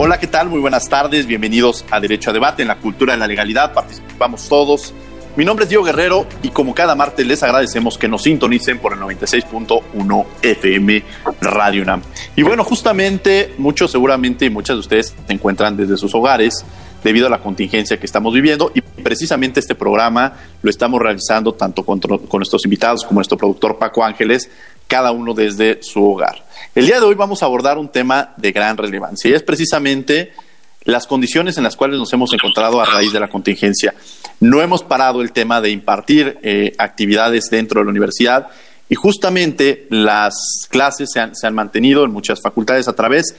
Hola, ¿qué tal? Muy buenas tardes. Bienvenidos a Derecho a Debate en la cultura de la legalidad. Participamos todos. Mi nombre es Diego Guerrero y como cada martes les agradecemos que nos sintonicen por el 96.1 FM Radio UNAM. Y bueno, justamente muchos seguramente y muchas de ustedes se encuentran desde sus hogares debido a la contingencia que estamos viviendo y precisamente este programa lo estamos realizando tanto con, con nuestros invitados como nuestro productor Paco Ángeles, cada uno desde su hogar. El día de hoy vamos a abordar un tema de gran relevancia y es precisamente las condiciones en las cuales nos hemos encontrado a raíz de la contingencia. No hemos parado el tema de impartir eh, actividades dentro de la universidad y justamente las clases se han, se han mantenido en muchas facultades a través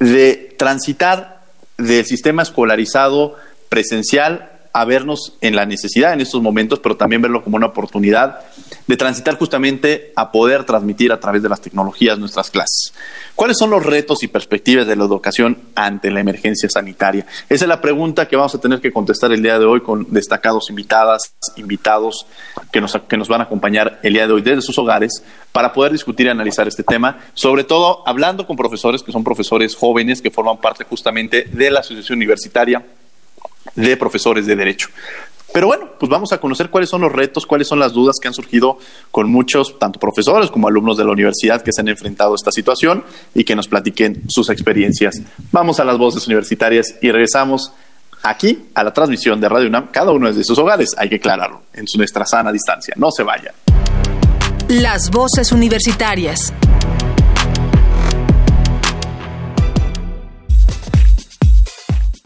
de transitar del sistema escolarizado presencial a vernos en la necesidad en estos momentos, pero también verlo como una oportunidad de transitar justamente a poder transmitir a través de las tecnologías nuestras clases. ¿Cuáles son los retos y perspectivas de la educación ante la emergencia sanitaria? Esa es la pregunta que vamos a tener que contestar el día de hoy con destacados invitadas, invitados que nos, que nos van a acompañar el día de hoy desde sus hogares para poder discutir y analizar este tema, sobre todo hablando con profesores que son profesores jóvenes que forman parte justamente de la Asociación Universitaria de profesores de derecho. Pero bueno, pues vamos a conocer cuáles son los retos, cuáles son las dudas que han surgido con muchos, tanto profesores como alumnos de la universidad que se han enfrentado a esta situación y que nos platiquen sus experiencias. Vamos a las voces universitarias y regresamos aquí a la transmisión de Radio UNAM, cada uno desde sus hogares, hay que aclararlo, en nuestra sana distancia. No se vayan. Las voces universitarias.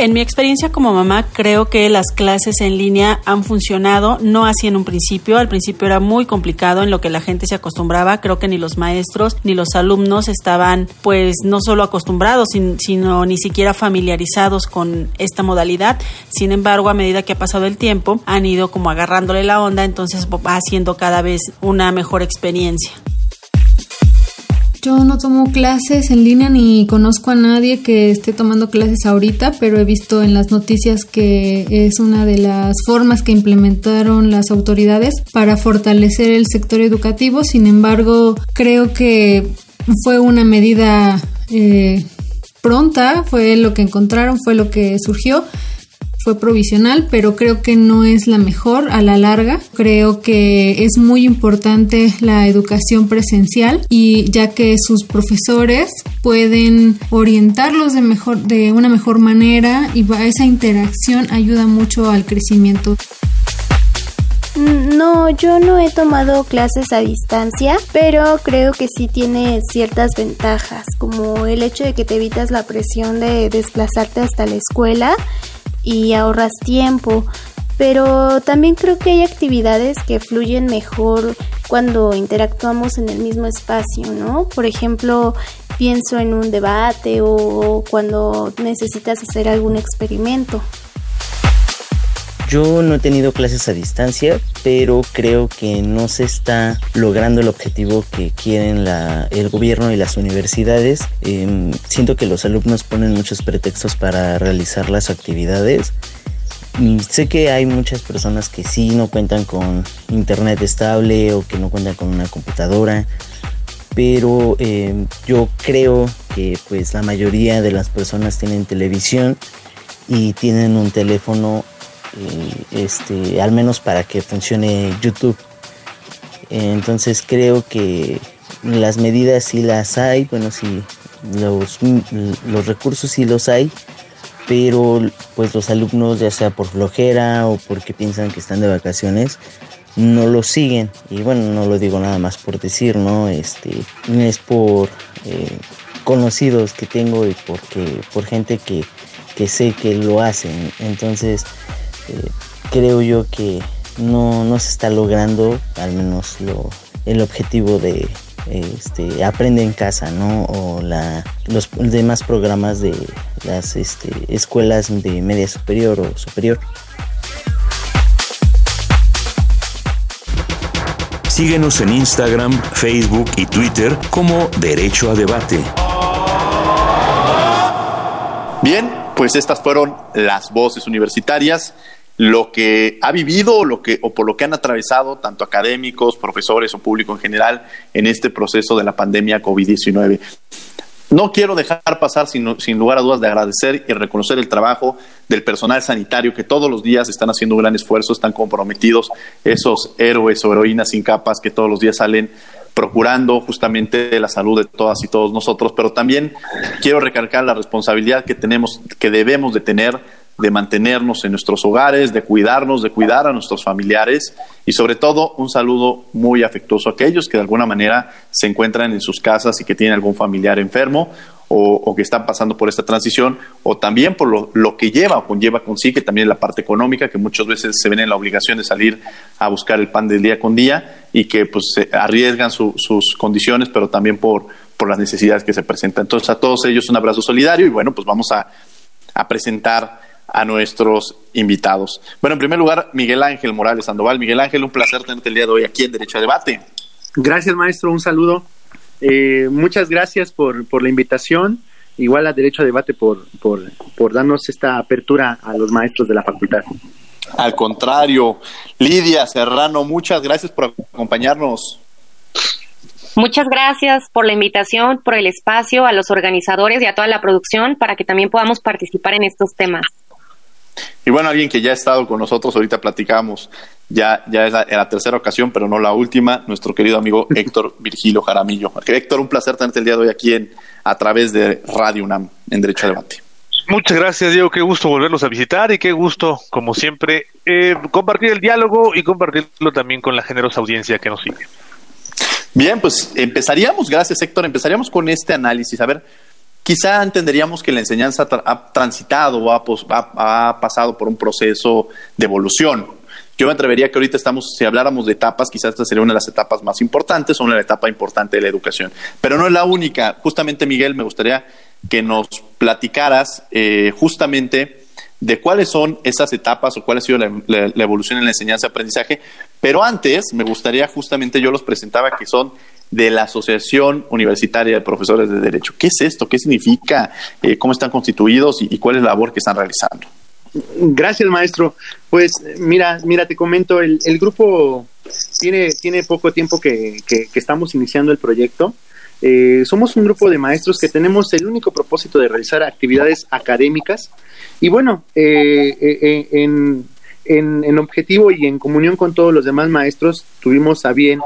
En mi experiencia como mamá, creo que las clases en línea han funcionado, no así en un principio. Al principio era muy complicado en lo que la gente se acostumbraba. Creo que ni los maestros ni los alumnos estaban, pues, no solo acostumbrados, sino ni siquiera familiarizados con esta modalidad. Sin embargo, a medida que ha pasado el tiempo, han ido como agarrándole la onda, entonces va haciendo cada vez una mejor experiencia. Yo no tomo clases en línea ni conozco a nadie que esté tomando clases ahorita, pero he visto en las noticias que es una de las formas que implementaron las autoridades para fortalecer el sector educativo. Sin embargo, creo que fue una medida eh, pronta, fue lo que encontraron, fue lo que surgió fue provisional, pero creo que no es la mejor a la larga. Creo que es muy importante la educación presencial y ya que sus profesores pueden orientarlos de mejor de una mejor manera y esa interacción ayuda mucho al crecimiento. No, yo no he tomado clases a distancia, pero creo que sí tiene ciertas ventajas, como el hecho de que te evitas la presión de desplazarte hasta la escuela y ahorras tiempo, pero también creo que hay actividades que fluyen mejor cuando interactuamos en el mismo espacio, ¿no? Por ejemplo, pienso en un debate o cuando necesitas hacer algún experimento. Yo no he tenido clases a distancia, pero creo que no se está logrando el objetivo que quieren el gobierno y las universidades. Em, siento que los alumnos ponen muchos pretextos para realizar las actividades. Sé que hay muchas personas que sí no cuentan con internet estable o que no cuentan con una computadora, pero em, yo creo que pues la mayoría de las personas tienen televisión y tienen un teléfono este, al menos para que funcione YouTube. Entonces creo que las medidas sí las hay, bueno, sí, los, los recursos sí los hay, pero pues los alumnos ya sea por flojera o porque piensan que están de vacaciones no lo siguen. Y bueno no lo digo nada más por decir no este es por eh, conocidos que tengo y porque por gente que, sé que lo hacen. Entonces eh, creo yo que no, no se está logrando al menos lo, el objetivo de este, aprende en casa, ¿no? O la, los demás programas de las este, escuelas de media superior o superior. Síguenos en Instagram, Facebook y Twitter como Derecho a Debate. Bien, pues estas fueron las voces universitarias lo que ha vivido lo que, o por lo que han atravesado tanto académicos, profesores o público en general en este proceso de la pandemia COVID-19. No quiero dejar pasar sin, sin, lugar a dudas de agradecer y reconocer el trabajo del personal sanitario que todos los días están haciendo un gran esfuerzo, están comprometidos, esos héroes o heroínas sin capas que todos los días salen procurando justamente la salud de todas y todos nosotros, pero también quiero recalcar la responsabilidad que tenemos, que debemos de tener de mantenernos en nuestros hogares, de cuidarnos, de cuidar a nuestros familiares y sobre todo un saludo muy afectuoso a aquellos que de alguna manera se encuentran en sus casas y que tienen algún familiar enfermo o, que están pasando por esta transición o también por lo, que lleva o conlleva consigo también la parte económica que muchas veces se ven en la obligación de salir a buscar el pan del día con día y que pues arriesgan sus condiciones pero también por, por las necesidades que se presentan. Entonces a todos ellos un abrazo solidario y bueno pues vamos a, a presentar a nuestros invitados. Bueno, en primer lugar, Miguel Ángel Morales Sandoval. Miguel Ángel, un placer tenerte el día de hoy aquí en Derecho a Debate. Gracias, maestro. Un saludo. Eh, muchas gracias por, por, la invitación. Igual a Derecho a Debate por, por, por darnos esta apertura a los maestros de la facultad. Al contrario, Lidia Serrano, muchas gracias por acompañarnos. Muchas gracias por la invitación, por el espacio, a los organizadores y a toda la producción para que también podamos participar en estos temas. Y bueno, alguien que ya ha estado con nosotros, ahorita platicamos, ya, ya es la, tercera ocasión, pero no la última, nuestro querido amigo Héctor Virgilio Jaramillo. Héctor, un placer tenerte el día de hoy aquí en, a través de Radio UNAM, en Derecho a Debate. Muchas gracias, Diego. Qué gusto volverlos a visitar y qué gusto, como siempre, eh, compartir el diálogo y compartirlo también con la generosa audiencia que nos sigue. Bien, pues empezaríamos, gracias Héctor, empezaríamos con este análisis. A ver, quizá entenderíamos que la enseñanza ha transitado o ha, pasado por un proceso de evolución. Yo me atrevería que ahorita estamos, si habláramos de etapas, quizás esta sería una de las etapas más importantes o una etapa importante de la educación. Pero no es la única. Justamente, Miguel, me gustaría que nos platicaras eh, justamente de cuáles son esas etapas o cuál ha sido la, evolución en la enseñanza-aprendizaje. Pero antes, me gustaría justamente, yo los presentaba que son de la Asociación Universitaria de Profesores de Derecho. ¿Qué es esto? ¿Qué significa? Eh, ¿Cómo están constituidos y, cuál es la labor que están realizando? Gracias, maestro. Pues mira, mira, te comento, el, grupo tiene, tiene poco tiempo que, estamos iniciando el proyecto. Eh, somos un grupo de maestros que tenemos el único propósito de realizar actividades académicas y bueno, eh, en, en, objetivo y en comunión con todos los demás maestros tuvimos a bien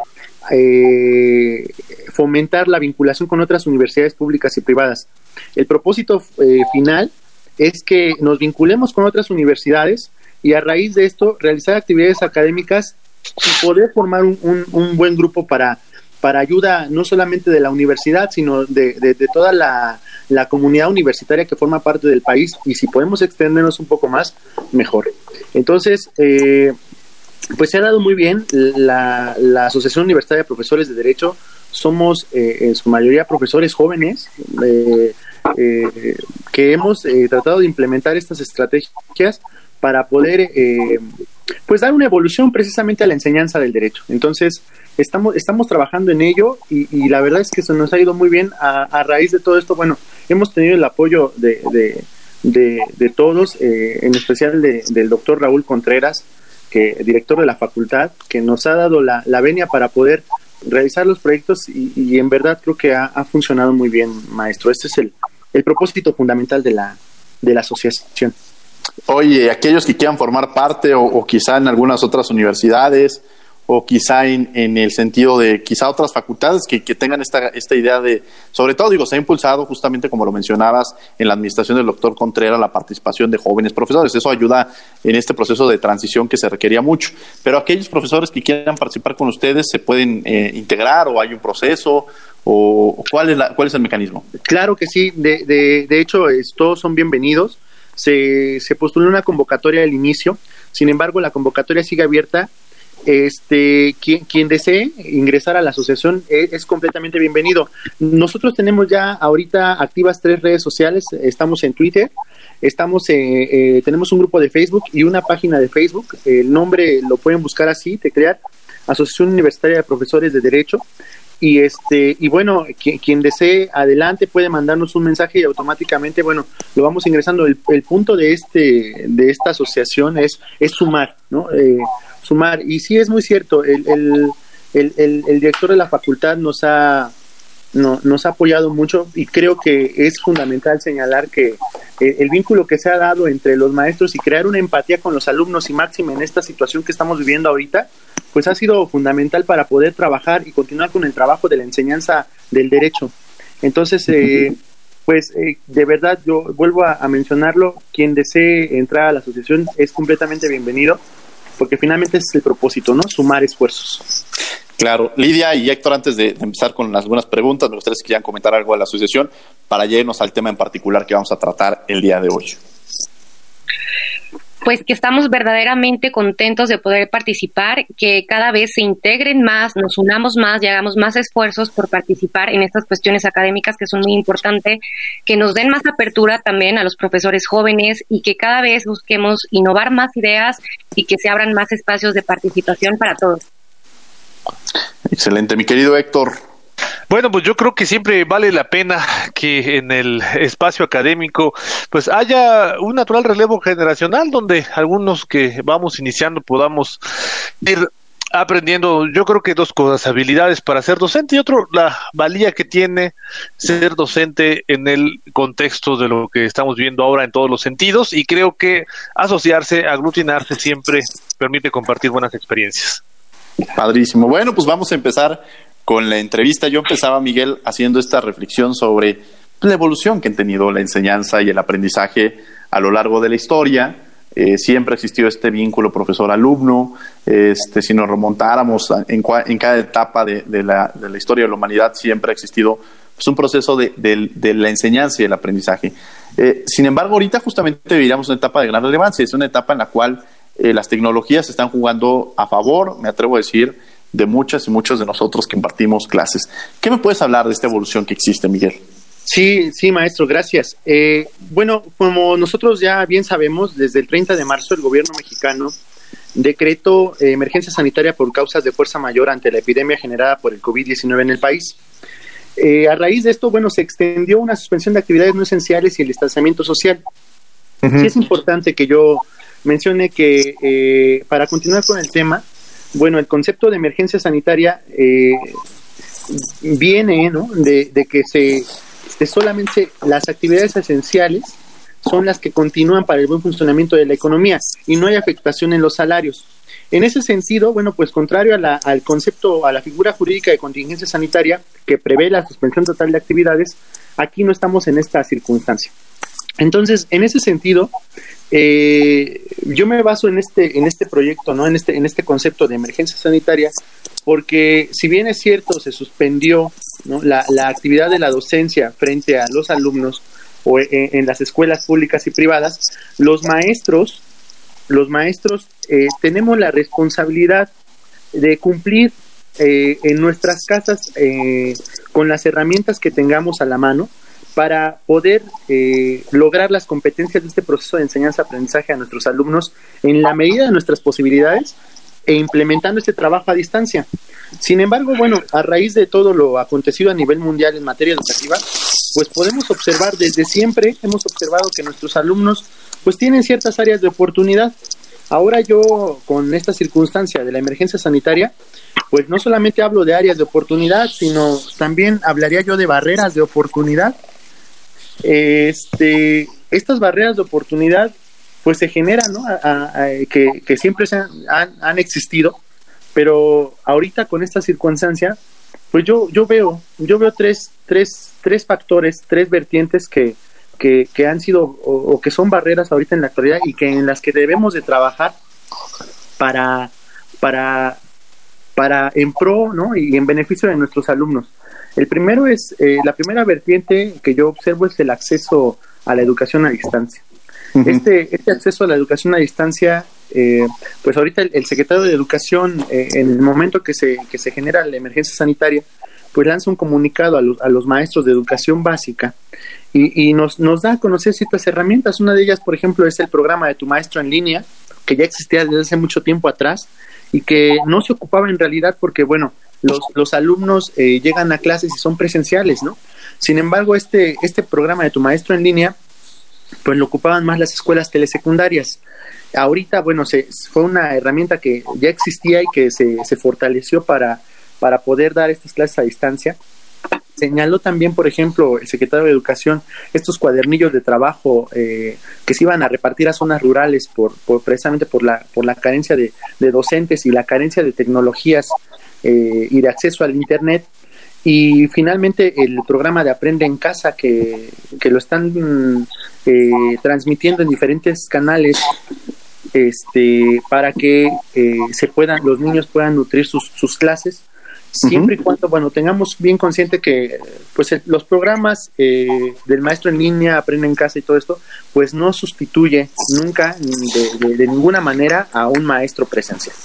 eh, fomentar la vinculación con otras universidades públicas y privadas. El propósito eh, final es que nos vinculemos con otras universidades y a raíz de esto realizar actividades académicas y poder formar un, un, buen grupo para, para ayuda no solamente de la universidad, sino de, de, toda la, la, comunidad universitaria que forma parte del país y si podemos extendernos un poco más, mejor. Entonces, eh, pues se ha dado muy bien. La, Asociación Universitaria de Profesores de Derecho somos eh, en su mayoría profesores jóvenes eh, eh, que hemos tratado de implementar estas estrategias para poder pues dar una evolución precisamente a la enseñanza del derecho. Entonces, estamos, estamos trabajando en ello y, la verdad es que se nos ha ido muy bien a, raíz de todo esto. Bueno, hemos tenido el apoyo de, de, todos, en especial del doctor Raúl Contreras, que director de la facultad, que nos ha dado la, la venia para poder realizar los proyectos y, en verdad creo que ha, funcionado muy bien, maestro. Este es el, el propósito fundamental de la, de la asociación. Oye, aquellos que quieran formar parte o, quizá en algunas otras universidades o quizá en, en, el sentido de quizá otras facultades que, que, tengan esta, esta idea de, sobre todo digo, se ha impulsado justamente como lo mencionabas en la administración del doctor Contreras la participación de jóvenes profesores. Eso ayuda en este proceso de transición que se requería mucho. Pero aquellos profesores que quieran participar con ustedes se pueden eh, integrar o hay un proceso o cuál es, la, cuál es el mecanismo. Claro que sí, de, de, de hecho todos son bienvenidos. Se, se postuló una convocatoria al inicio, sin embargo la convocatoria sigue abierta este quien, quien desee ingresar a la asociación es, es, completamente bienvenido. Nosotros tenemos ya ahorita activas tres redes sociales, estamos en Twitter, estamos eh, eh, tenemos un grupo de Facebook y una página de Facebook, el nombre lo pueden buscar así, teclear Asociación Universitaria de Profesores de Derecho y este y bueno quien, quien, desee adelante puede mandarnos un mensaje y automáticamente bueno lo vamos ingresando. El, el punto de este de esta asociación es es sumar no eh, sumar. Y sí es muy cierto el, el, el, el director de la facultad nos ha no, nos ha apoyado mucho y creo que es fundamental señalar que eh, el vínculo que se ha dado entre los maestros y crear una empatía con los alumnos y máxima en esta situación que estamos viviendo ahorita, pues ha sido fundamental para poder trabajar y continuar con el trabajo de la enseñanza del derecho. Entonces, eh, pues eh, de verdad yo vuelvo a, a mencionarlo, quien desee entrar a la asociación es completamente bienvenido, porque finalmente es el propósito, ¿no? Sumar esfuerzos. Claro, Lidia y Héctor, antes de, de, empezar con algunas preguntas, me gustaría que quieran comentar algo a la asociación para llegarnos al tema en particular que vamos a tratar el día de hoy. Pues que estamos verdaderamente contentos de poder participar, que cada vez se integren más, nos unamos más y hagamos más esfuerzos por participar en estas cuestiones académicas que son muy importantes, que nos den más apertura también a los profesores jóvenes y que cada vez busquemos innovar más ideas y que se abran más espacios de participación para todos. Excelente, mi querido Héctor. Bueno, pues yo creo que siempre vale la pena que en el espacio académico pues haya un natural relevo generacional donde algunos que vamos iniciando podamos ir aprendiendo, yo creo que dos cosas, habilidades para ser docente y otro, la valía que tiene ser docente en el contexto de lo que estamos viendo ahora en todos los sentidos y creo que asociarse, aglutinarse siempre permite compartir buenas experiencias. Padrísimo. Bueno, pues vamos a empezar con la entrevista. Yo empezaba, Miguel, haciendo esta reflexión sobre la evolución que han tenido la enseñanza y el aprendizaje a lo largo de la historia. Eh, siempre existió este vínculo profesor-alumno. Este, si nos remontáramos en, en cada etapa de, la, historia de la humanidad, siempre ha existido pues, un proceso de, la enseñanza y el aprendizaje. Eh, sin embargo, ahorita justamente vivíamos una etapa de gran relevancia. Es una etapa en la cual eh, las tecnologías están jugando a favor, me atrevo a decir, de muchas y muchos de nosotros que impartimos clases. ¿Qué me puedes hablar de esta evolución que existe, Miguel? Sí, sí, maestro, gracias. Eh, bueno, como nosotros ya bien sabemos, desde el 30 de marzo el gobierno mexicano decretó eh, emergencia sanitaria por causas de fuerza mayor ante la epidemia generada por el COVID-19 en el país. Eh, a raíz de esto, bueno, se extendió una suspensión de actividades no esenciales y el distanciamiento social. Uh -huh. Sí es importante que yo mencione que eh, para continuar con el tema, bueno, el concepto de emergencia sanitaria eh, viene ¿no? de, que se solamente las actividades esenciales son las que continúan para el buen funcionamiento de la economía y no hay afectación en los salarios. En ese sentido, bueno, pues contrario a la, al concepto, a la figura jurídica de contingencia sanitaria que prevé la suspensión total de actividades, aquí no estamos en esta circunstancia. Entonces, en ese sentido, eh, yo me baso en este, en este proyecto, ¿no? En este, en este concepto de emergencia sanitaria, porque si bien es cierto, se suspendió ¿no? la, la, actividad de la docencia frente a los alumnos o en, en las escuelas públicas y privadas, los maestros, los maestros eh, tenemos la responsabilidad de cumplir eh, en nuestras casas eh, con las herramientas que tengamos a la mano para poder eh, lograr las competencias de este proceso de enseñanza-aprendizaje a nuestros alumnos en la medida de nuestras posibilidades e implementando este trabajo a distancia. Sin embargo, bueno, a raíz de todo lo acontecido a nivel mundial en materia educativa, pues podemos observar desde siempre, hemos observado que nuestros alumnos pues tienen ciertas áreas de oportunidad. Ahora yo, con esta circunstancia de la emergencia sanitaria, pues no solamente hablo de áreas de oportunidad, sino también hablaría yo de barreras de oportunidad este, estas barreras de oportunidad pues se generan, ¿no? Que, que, siempre se han, han, existido, pero ahorita con esta circunstancia, pues yo, yo veo, yo veo tres, tres, tres factores, tres vertientes que, que, que han sido o, que son barreras ahorita en la actualidad y que en las que debemos de trabajar para, para, para en pro ¿no? y en beneficio de nuestros alumnos. El primero es, eh, la primera vertiente que yo observo es el acceso a la educación a distancia. este, este acceso a la educación a distancia, eh, pues ahorita el, secretario de Educación, eh, en el momento que se, que se genera la emergencia sanitaria, pues lanza un comunicado a los, a los maestros de educación básica y, y nos, nos da a conocer ciertas herramientas. Una de ellas, por ejemplo, es el programa de tu maestro en línea, que ya existía desde hace mucho tiempo atrás y que no se ocupaba en realidad porque, bueno, los, los alumnos eh, llegan a clases y son presenciales, ¿no? Sin embargo, este, este programa de tu maestro en línea, pues lo ocupaban más las escuelas telesecundarias. Ahorita, bueno, se, fue una herramienta que ya existía y que se, se fortaleció para, para poder dar estas clases a distancia. Señaló también, por ejemplo, el secretario de Educación, estos cuadernillos de trabajo eh, que se iban a repartir a zonas rurales por, por precisamente por la, por la carencia de, de docentes y la carencia de tecnologías eh, y de acceso al Internet. Y finalmente el programa de Aprende en Casa que, lo están eh, transmitiendo en diferentes canales este, para que eh, se puedan, los niños puedan nutrir sus, sus clases. Siempre y cuando bueno tengamos bien consciente que pues los programas del maestro en línea aprende en casa y todo esto pues no sustituye nunca de, de ninguna manera a un maestro presencial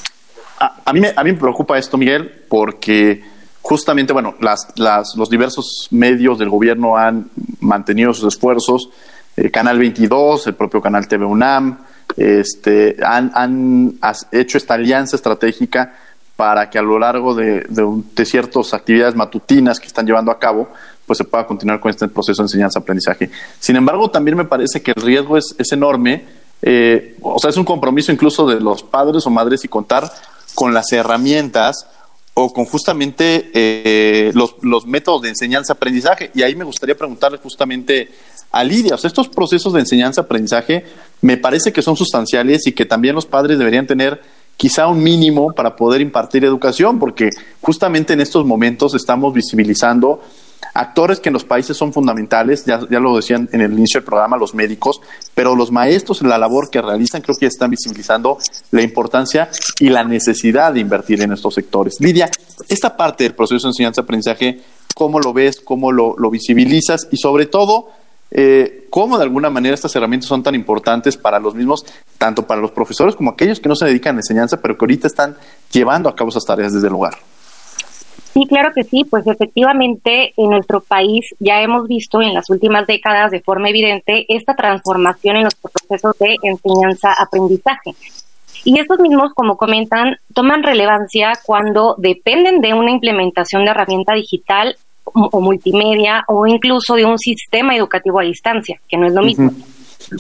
a, mí me, a mí me preocupa esto, Miguel, porque justamente, bueno, las, las, los diversos medios del gobierno han mantenido sus esfuerzos. El Canal 22, el propio Canal TV UNAM, este, han, han hecho esta alianza estratégica para que a lo largo de, de, ciertas actividades matutinas que están llevando a cabo, pues se pueda continuar con este proceso de enseñanza-aprendizaje. Sin embargo, también me parece que el riesgo es, es enorme, eh, o sea, es un compromiso incluso de los padres o madres y contar con las herramientas o con justamente eh, los, los, métodos de enseñanza-aprendizaje. Y ahí me gustaría preguntarle justamente a Lidia, o sea, estos procesos de enseñanza-aprendizaje me parece que son sustanciales y que también los padres deberían tener quizá un mínimo para poder impartir educación, porque justamente en estos momentos estamos visibilizando actores que en los países son fundamentales, ya, ya, lo decían en el inicio del programa los médicos, pero los maestros en la labor que realizan creo que ya están visibilizando la importancia y la necesidad de invertir en estos sectores. Lidia, esta parte del proceso de enseñanza-aprendizaje, ¿cómo lo ves? ¿Cómo lo, visibilizas? Y sobre todo, eh, cómo de alguna manera estas herramientas son tan importantes para los mismos, tanto para los profesores como aquellos que no se dedican a la enseñanza, pero que ahorita están llevando a cabo esas tareas desde el lugar. Sí, claro que sí, pues efectivamente en nuestro país ya hemos visto en las últimas décadas de forma evidente esta transformación en los procesos de enseñanza-aprendizaje. Y estos mismos, como comentan, toman relevancia cuando dependen de una implementación de herramienta digital o multimedia o incluso de un sistema educativo a distancia, que no es lo mismo.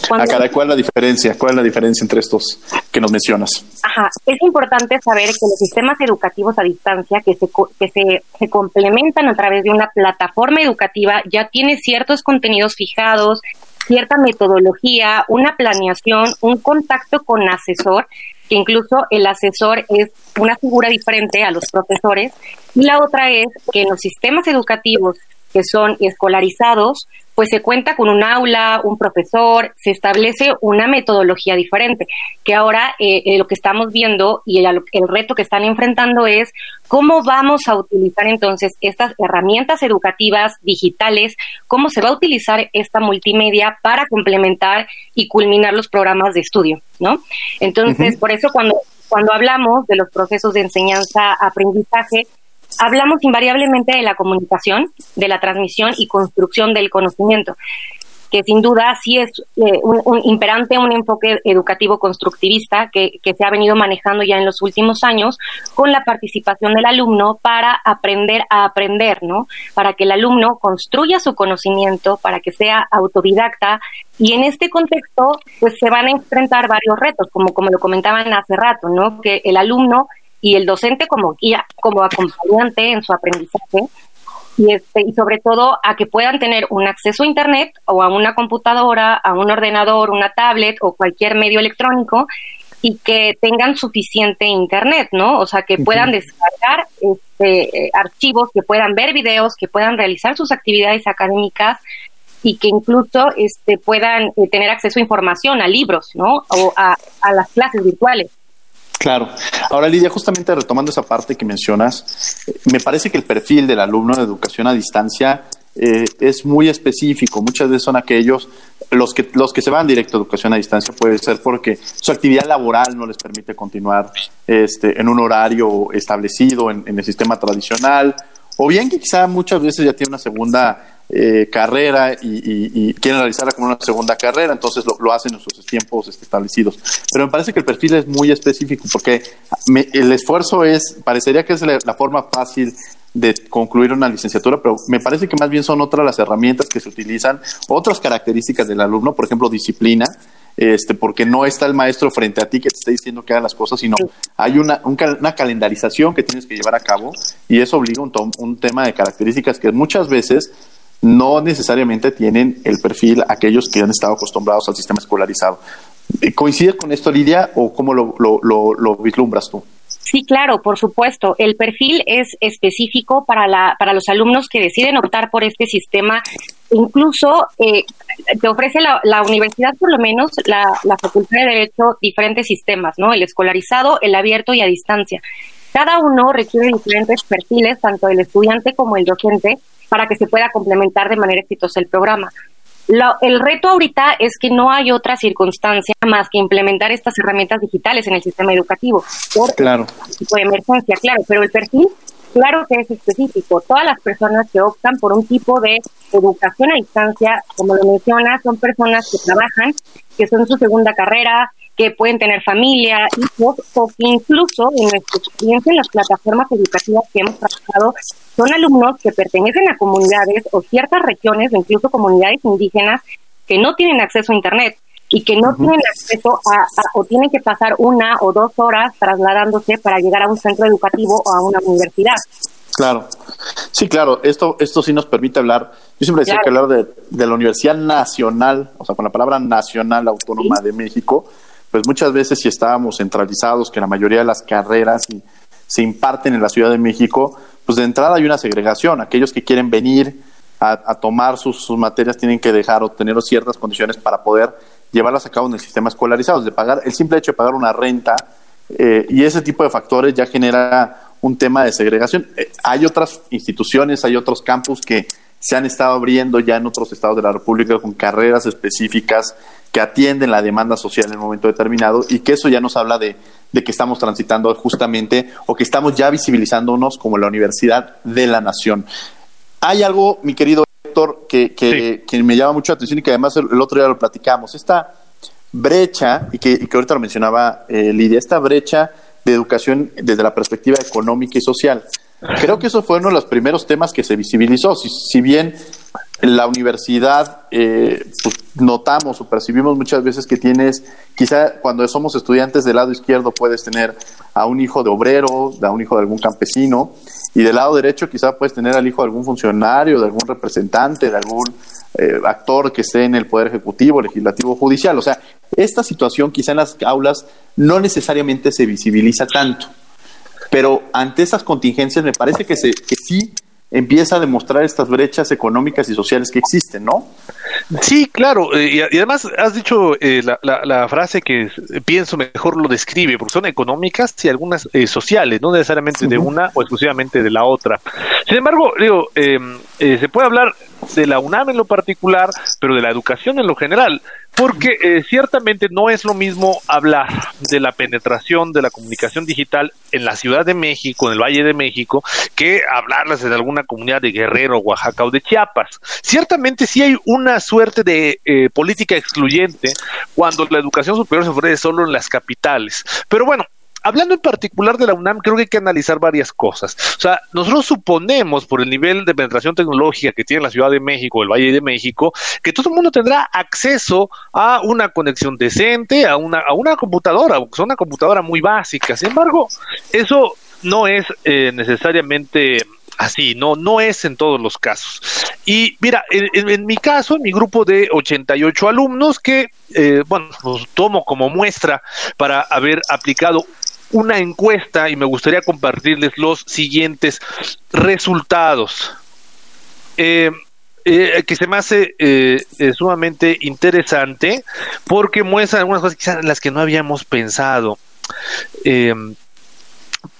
Cuando... ¿Cuál es la diferencia? ¿Cuál es la diferencia entre estos que nos mencionas? Ajá, es importante saber que los sistemas educativos a distancia que se, que se, se complementan a través de una plataforma educativa ya tiene ciertos contenidos fijados, cierta metodología, una planeación, un contacto con asesor, que incluso el asesor es una figura diferente a los profesores, y la otra es que en los sistemas educativos que son escolarizados, pues se cuenta con un aula, un profesor, se establece una metodología diferente, que ahora eh, eh, lo que estamos viendo y el, el, reto que están enfrentando es cómo vamos a utilizar entonces estas herramientas educativas digitales, cómo se va a utilizar esta multimedia para complementar y culminar los programas de estudio, ¿no? Entonces, por eso cuando, cuando hablamos de los procesos de enseñanza-aprendizaje, hablamos invariablemente de la comunicación, de la transmisión y construcción del conocimiento, que sin duda sí es eh, un, imperante, un enfoque educativo constructivista que, que, se ha venido manejando ya en los últimos años con la participación del alumno para aprender a aprender, ¿no? Para que el alumno construya su conocimiento, para que sea autodidacta y en este contexto pues se van a enfrentar varios retos, como, como lo comentaban hace rato, ¿no? Que el alumno y el docente como guía, como acompañante en su aprendizaje y este y sobre todo a que puedan tener un acceso a internet o a una computadora, a un ordenador, una tablet o cualquier medio electrónico y que tengan suficiente internet, ¿no? O sea, que puedan descargar este, eh, archivos, que puedan ver videos, que puedan realizar sus actividades académicas y que incluso este, puedan eh, tener acceso a información, a libros, ¿no? O a, a las clases virtuales. Claro. Ahora, Lidia, justamente retomando esa parte que mencionas, eh, me parece que el perfil del alumno de educación a distancia eh, es muy específico. Muchas veces son aquellos, los que, los que se van directo a educación a distancia, puede ser porque su actividad laboral no les permite continuar este, en un horario establecido en, en el sistema tradicional, o bien que quizá muchas veces ya tiene una segunda eh, carrera y, quieren realizarla como una segunda carrera, entonces lo, hacen en sus tiempos este, establecidos. Pero me parece que el perfil es muy específico porque el esfuerzo es, parecería que es la, forma fácil de concluir una licenciatura, pero me parece que más bien son otras las herramientas que se utilizan, otras características del alumno, por ejemplo, disciplina, este, porque no está el maestro frente a ti que te está diciendo que hagan las cosas, sino hay una, una calendarización que tienes que llevar a cabo y eso obliga un, un tema de características que muchas veces no necesariamente tienen el perfil aquellos que han estado acostumbrados al sistema escolarizado. ¿Coincide con esto, Lidia, o cómo lo, vislumbras tú? Sí, claro, por supuesto. El perfil es específico para, la, para los alumnos que deciden optar por este sistema. Incluso eh, te ofrece la, la, universidad, por lo menos, la, la Facultad de Derecho, diferentes sistemas, ¿no? El escolarizado, el abierto y a distancia. Cada uno requiere diferentes perfiles, tanto el estudiante como el docente, para que se pueda complementar de manera exitosa el programa. el reto ahorita es que no hay otra circunstancia más que implementar estas herramientas digitales en el sistema educativo por claro. tipo de emergencia, claro, pero el perfil claro que es específico. Todas las personas que optan por un tipo de educación a distancia, como lo menciona, son personas que trabajan, que son su segunda carrera, que pueden tener familia, hijos, o que incluso en nuestra experiencia en las plataformas educativas que hemos trabajado, son alumnos que pertenecen a comunidades o ciertas regiones, o incluso comunidades indígenas, que no tienen acceso a Internet y que no tienen acceso a, o tienen que pasar una o dos horas trasladándose para llegar a un centro educativo o a una universidad. Claro, sí, claro, esto, esto sí nos permite hablar, yo siempre decía que hablar de, de, la Universidad Nacional, o sea, con la palabra Nacional Autónoma de México, pues muchas veces si estábamos centralizados, que la mayoría de las carreras se imparten en la Ciudad de México, pues de entrada hay una segregación. Aquellos que quieren venir a, tomar sus, materias tienen que dejar o tener ciertas condiciones para poder llevarlas a cabo en el sistema escolarizado, de pagar el simple hecho de pagar una renta eh, y ese tipo de factores ya genera un tema de segregación. Eh, hay otras instituciones, hay otros campus que se han estado abriendo ya en otros estados de la República con carreras específicas que atienden la demanda social en un momento determinado y que eso ya nos habla de, que estamos transitando justamente o que estamos ya visibilizándonos como la universidad de la nación. Hay algo, mi querido Héctor, que, que, me llama mucho la atención y que además el, otro día lo platicamos, esta brecha, y que, ahorita lo mencionaba eh, Lidia, esta brecha de educación desde la perspectiva económica y social. Creo que eso fue uno de los primeros temas que se visibilizó. Si, si bien la universidad eh, pues, notamos o percibimos muchas veces que tienes, quizá cuando somos estudiantes del lado izquierdo puedes tener a un hijo de obrero, a un hijo de algún campesino, y del lado derecho quizá puedes tener al hijo de algún funcionario, de algún representante, de algún eh, actor que esté en el Poder Ejecutivo, Legislativo, Judicial. O sea, esta situación quizá en las aulas no necesariamente se visibiliza tanto. Pero ante esas contingencias me parece que, se, que sí empieza a demostrar estas brechas económicas y sociales que existen, ¿no? Sí, claro, eh, y, además has dicho eh, la, la, frase que pienso mejor lo describe, porque son económicas y algunas eh, sociales, no necesariamente de una o exclusivamente de la otra. Sin embargo, digo, em, se puede hablar de la UNAM en lo particular, pero de la educación en lo general, porque eh, ciertamente no es lo mismo hablar de la penetración de la comunicación digital en la Ciudad de México, en el Valle de México, que hablarlas en alguna comunidad de Guerrero, Oaxaca o de Chiapas. Ciertamente sí hay una suerte de eh, política excluyente cuando la educación superior se ofrece solo en las capitales. Pero bueno, hablando en particular de la UNAM, creo que hay que analizar varias cosas. O sea, nosotros suponemos, por el nivel de penetración tecnológica que tiene la Ciudad de México, el Valle de México, que todo el mundo tendrá acceso a una conexión decente, a una, a una computadora, una computadora muy básica. Sin embargo, eso no es eh, necesariamente así, no, no es en todos los casos. Y mira, en, mi caso, en mi grupo de 88 alumnos que, eh, bueno, los tomo como muestra para haber aplicado una encuesta y me gustaría compartirles los siguientes resultados. Eh, eh, que se me hace eh, sumamente interesante porque muestra algunas cosas quizás las que no habíamos pensado.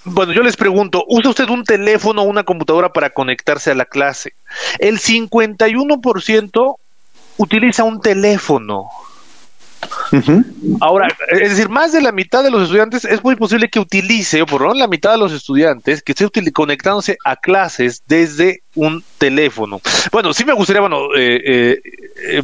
bueno, yo les pregunto, ¿usa usted un teléfono o una computadora para conectarse a la clase? El 51% utiliza un teléfono. Ahora, es decir, más de la mitad de los estudiantes es muy posible que utilice, o por lo menos la mitad de los estudiantes, que esté conectándose a clases desde un teléfono. Bueno, sí me gustaría, bueno, eh, eh,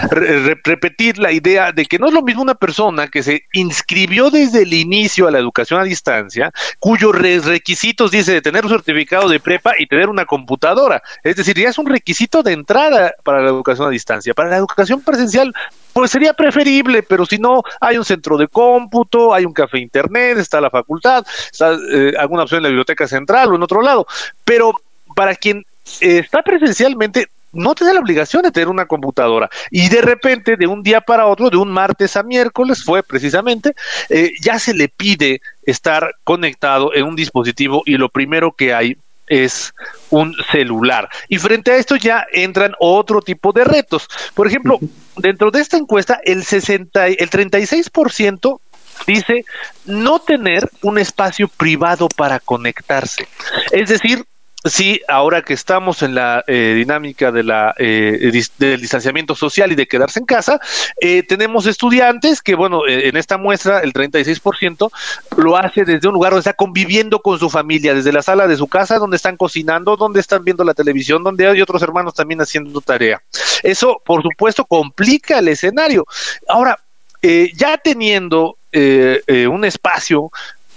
em, repetir la idea de que no es lo mismo una persona que se inscribió desde el inicio a la educación a distancia, cuyos requisitos dice de tener un certificado de prepa y tener una computadora. Es decir, ya es un requisito de entrada para la educación a distancia. Para la educación presencial, pues sería preferible, pero si no, hay un centro de cómputo, hay un café internet, está la facultad, está eh, alguna opción en la biblioteca central o en otro lado. Pero para quien eh, está presencialmente, no tiene la obligación de tener una computadora. Y de repente, de un día para otro, de un martes a miércoles, fue precisamente, eh, ya se le pide estar conectado en un dispositivo y lo primero que hay es un celular. Y frente a esto ya entran otro tipo de retos. Por ejemplo, dentro de esta encuesta, el, 60, el 36% dice no tener un espacio privado para conectarse. Es decir, sí, ahora que estamos en la eh, dinámica de la, eh, del distanciamiento social y de quedarse en casa, eh, tenemos estudiantes que, bueno, en esta muestra el 36% lo hace desde un lugar donde está conviviendo con su familia, desde la sala de su casa, donde están cocinando, donde están viendo la televisión, donde hay otros hermanos también haciendo tarea. Eso, por supuesto, complica el escenario. Ahora, ya teniendo un espacio,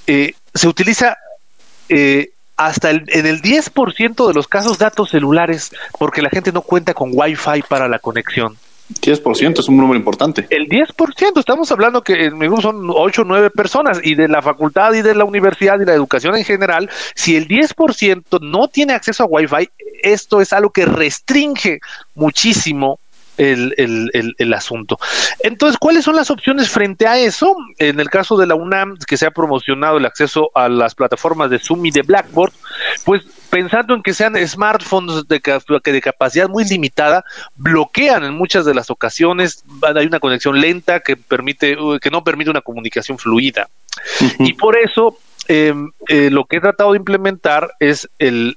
se utiliza hasta el, en el 10% de los casos datos celulares porque la gente no cuenta con Wi-Fi para la conexión. 10% es un número importante. El 10%, estamos hablando que en mi grupo son 8 o 9 personas y de la facultad y de la universidad y la educación en general, si el 10% no tiene acceso a Wi-Fi, esto es algo que restringe muchísimo el, el, el, asunto. Entonces, ¿cuáles son las opciones frente a eso? En el caso de la UNAM, que se ha promocionado el acceso a las plataformas de Zoom y de Blackboard, pues pensando en que sean smartphones de, de capacidad muy limitada, bloquean en muchas de las ocasiones, hay una conexión lenta que permite, que no permite una comunicación fluida. Y por eso em, eh, lo que he tratado de implementar es el,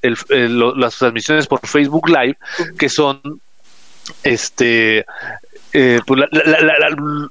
las transmisiones por Facebook Live, que son este eh, pues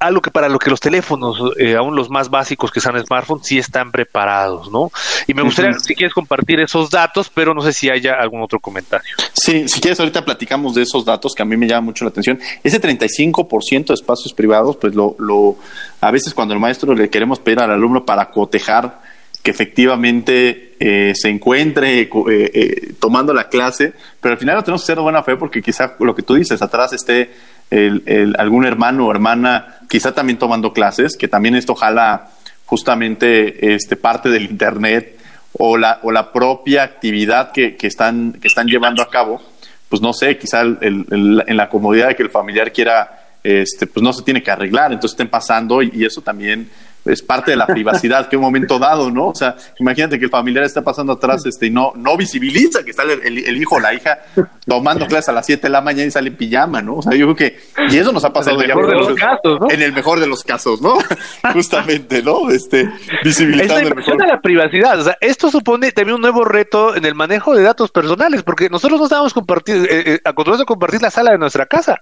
algo que para lo que los teléfonos, eh, aún los más básicos que son smartphones, sí están preparados, ¿no? Y me gustaría, si quieres compartir esos datos, pero no sé si haya algún otro comentario. Sí, si quieres, ahorita platicamos de esos datos que a mí me llama mucho la atención. Ese 35% de espacios privados, pues lo, lo, a veces cuando el maestro le queremos pedir al alumno para cotejar que efectivamente eh, se encuentre eh, eh, tomando la clase, pero al final lo tenemos que hacer de buena fe porque quizá lo que tú dices, atrás esté el, algún hermano o hermana quizá también tomando clases, que también esto jala justamente este, parte del Internet o la, o la propia actividad que, que, están, que están llevando a cabo, pues no sé, quizá en la comodidad de que el familiar quiera, este, pues no se tiene que arreglar, entonces estén pasando y eso también es parte de la privacidad que un momento dado, ¿no? O sea, imagínate que el familiar está pasando atrás este, y no, no visibiliza que está el, hijo o la hija tomando clases a las 7 de la mañana y sale en pijama, ¿no? O sea, yo creo que, y eso nos ha pasado en el mejor de los casos, ¿no? En el mejor de los casos, ¿no? Justamente, ¿no? Este, visibilizando el mejor. de la privacidad, o sea, esto supone también un nuevo reto en el manejo de datos personales, porque nosotros no estábamos compartir, eh, eh acostumbrados a compartir la sala de nuestra casa.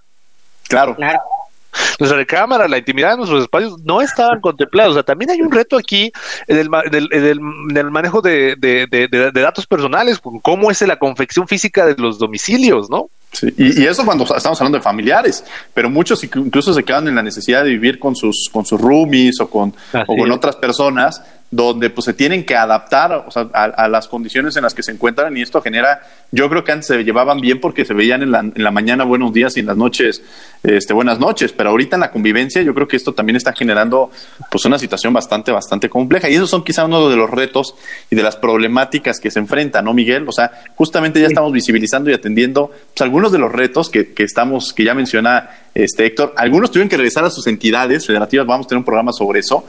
Claro. Claro nuestra recámara, la intimidad de nuestros espacios no estaban contemplados. O sea, también hay un reto aquí en el, manejo de, datos personales, cómo es la confección física de los domicilios, ¿no? Sí, y, eso cuando estamos hablando de familiares, pero muchos incluso se quedan en la necesidad de vivir con sus, con sus roomies o con, o con otras personas donde pues se tienen que adaptar a, las condiciones en las que se encuentran y esto genera, yo creo que antes se llevaban bien porque se veían en la, en la mañana buenos días y en las noches este, buenas noches, pero ahorita en la convivencia yo creo que esto también está generando pues una situación bastante, bastante compleja y esos son quizá uno de los retos y de las problemáticas que se enfrentan, ¿no, Miguel? O sea, justamente ya estamos visibilizando y atendiendo pues, algunos de los retos que, que estamos, que ya menciona este Héctor, algunos tuvieron que regresar a sus entidades federativas, vamos a tener un programa sobre eso,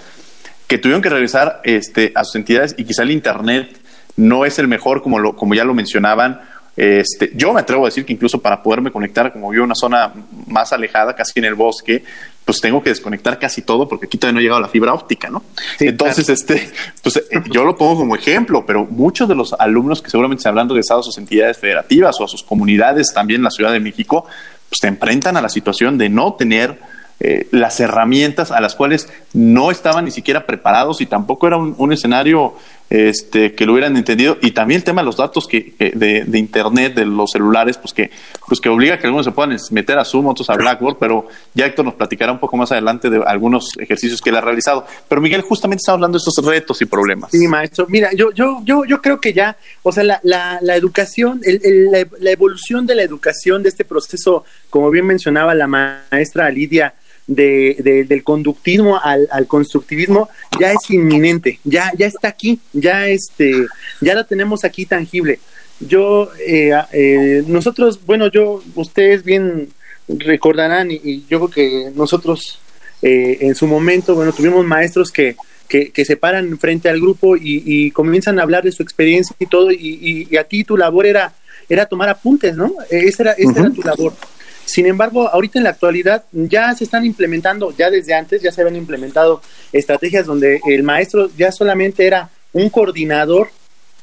que tuvieron que regresar este, a sus entidades y quizá el Internet no es el mejor, como, lo, como ya lo mencionaban. Este, yo me atrevo a decir que incluso para poderme conectar, como vivo en una zona más alejada, casi en el bosque, pues tengo que desconectar casi todo porque aquí todavía no ha llegado la fibra óptica, ¿no? Entonces, este, pues eh, yo lo pongo como ejemplo, pero muchos de los alumnos que seguramente se habrán regresado a sus entidades federativas o a sus comunidades también en la Ciudad de México, pues se enfrentan a la situación de no tener eh, las herramientas a las cuales no estaban ni siquiera preparados y tampoco era un, escenario este, que lo hubieran entendido. Y también el tema de los datos que, de, Internet, de los celulares, pues que, pues que obliga a que algunos se puedan meter a Zoom, otros a Blackboard, pero ya Héctor nos platicará un poco más adelante de algunos ejercicios que él ha realizado. Pero Miguel, justamente está hablando de estos retos y problemas. Sí, maestro. Mira, yo, yo, yo, yo creo que ya, o sea, la, la, la educación, la, la evolución de la educación de este proceso, como bien mencionaba la maestra Lidia, de, del conductismo al, constructivismo ya es inminente, ya, ya está aquí, ya este, ya la tenemos aquí tangible. Yo, eh, eh, nosotros, bueno, yo, ustedes bien recordarán y, yo creo que nosotros eh, en su momento, bueno, tuvimos maestros que, que, se paran frente al grupo y, comienzan a hablar de su experiencia y todo, y, a ti tu labor era, era tomar apuntes, ¿no? Esa era, esa era tu labor. Sin embargo, ahorita en la actualidad ya se están implementando, ya desde antes ya se habían implementado estrategias donde el maestro ya solamente era un coordinador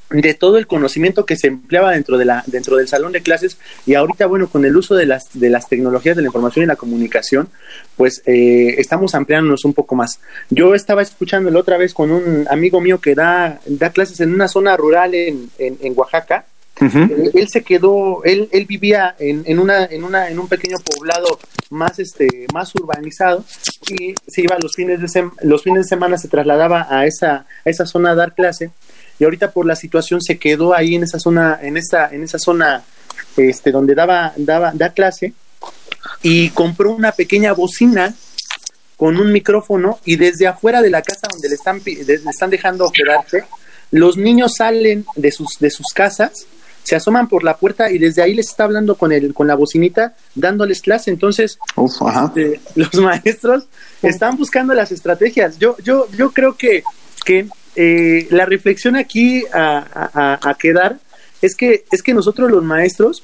de todo el conocimiento que se empleaba dentro de la dentro del salón de clases y ahorita bueno con el uso de las de las tecnologías de la información y la comunicación pues eh, estamos ampliándonos un poco más. Yo estaba escuchando la otra vez con un amigo mío que da da clases en una zona rural en, en, en Oaxaca él, se quedó, él, él vivía en, en, una, en, una, en un pequeño poblado más, este, más urbanizado y se iba los fines de, los fines de semana, se trasladaba a esa, esa zona a dar clase y ahorita por la situación se quedó ahí en esa zona, en esa, en esa zona este, donde daba, daba, da clase y compró una pequeña bocina con un micrófono y desde afuera de la casa donde le están, le están dejando quedarse, los niños salen de sus, de sus casas se asoman por la puerta y desde ahí les está hablando con el con la bocinita dándoles clase. Entonces este, los maestros están buscando las estrategias. Yo yo yo creo que que eh, la reflexión aquí a, a, quedar es que es que nosotros los maestros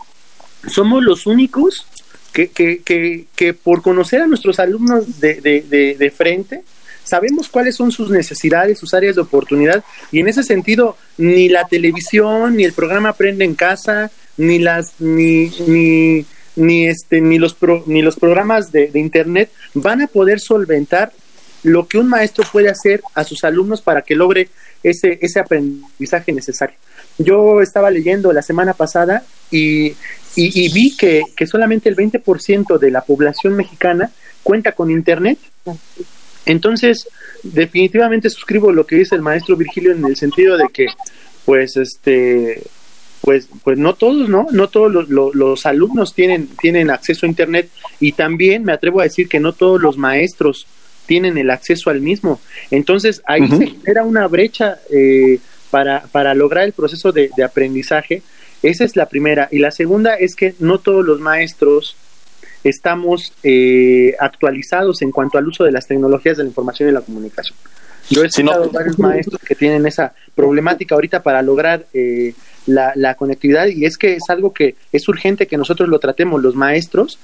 somos los únicos que, que, que, que por conocer a nuestros alumnos de, de, de frente sabemos cuáles son sus necesidades, sus áreas de oportunidad y en ese sentido ni la televisión, ni el programa Aprende en casa, ni las ni ni ni este ni los ni los programas de, internet van a poder solventar lo que un maestro puede hacer a sus alumnos para que logre ese ese aprendizaje necesario. Yo estaba leyendo la semana pasada y, y, y vi que, que solamente el 20% de la población mexicana cuenta con internet. Entonces, definitivamente suscribo lo que dice el maestro Virgilio en el sentido de que, pues, este, pues, pues no todos, ¿no? No todos los, alumnos tienen, tienen acceso a Internet y también me atrevo a decir que no todos los maestros tienen el acceso al mismo. Entonces, ahí se genera una brecha eh, para, para lograr el proceso de, de aprendizaje. Esa es la primera. Y la segunda es que no todos los maestros estamos eh, actualizados en cuanto al uso de las tecnologías de la información y la comunicación. Yo he escuchado varios maestros que tienen esa problemática ahorita para lograr eh, la, conectividad y es que es algo que es urgente que nosotros lo tratemos los maestros.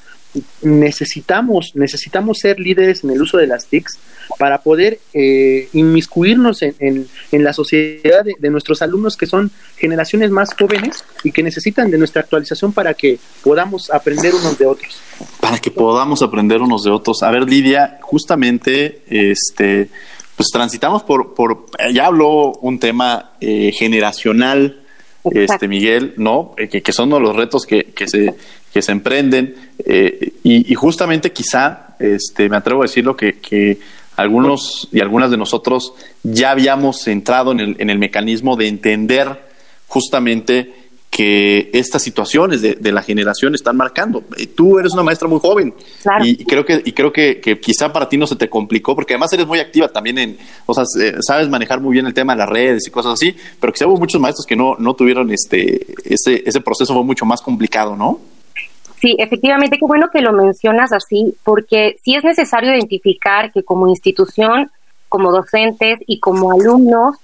Necesitamos necesitamos ser líderes en el uso de las TICs para poder eh, inmiscuirnos en, en, la sociedad de, nuestros alumnos que son generaciones más jóvenes y que necesitan de nuestra actualización para que podamos aprender unos de otros. Para que podamos aprender unos de otros. A ver Lidia justamente este pues transitamos por por ya habló un tema eh, generacional este Miguel, ¿no? Eh, que, que, son los retos que, que, se, que se emprenden. Eh, y, justamente quizá, este, me atrevo a decirlo, que, que algunos y algunas de nosotros ya habíamos entrado en el, en el mecanismo de entender justamente que estas situaciones de, la generación están marcando. Tú eres una maestra muy joven y, creo que y creo que, quizá para ti no se te complicó porque además eres muy activa también en, o sea, eh, sabes manejar muy bien el tema de las redes y cosas así, pero quizá hubo muchos maestros que no no tuvieron este ese ese proceso fue mucho más complicado, ¿no? Sí, efectivamente, qué bueno que lo mencionas así, porque sí es necesario identificar que como institución, como docentes y como alumnos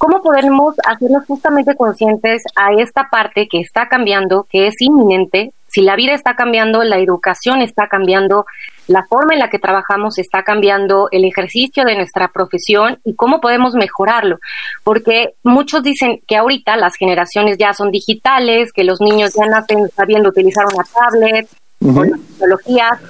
¿Cómo podemos hacernos justamente conscientes a esta parte que está cambiando, que es inminente? Si la vida está cambiando, la educación está cambiando, la forma en la que trabajamos está cambiando, el ejercicio de nuestra profesión y cómo podemos mejorarlo. Porque muchos dicen que ahorita las generaciones ya son digitales, que los niños ya nacen sabiendo utilizar una tablet, las tecnologías,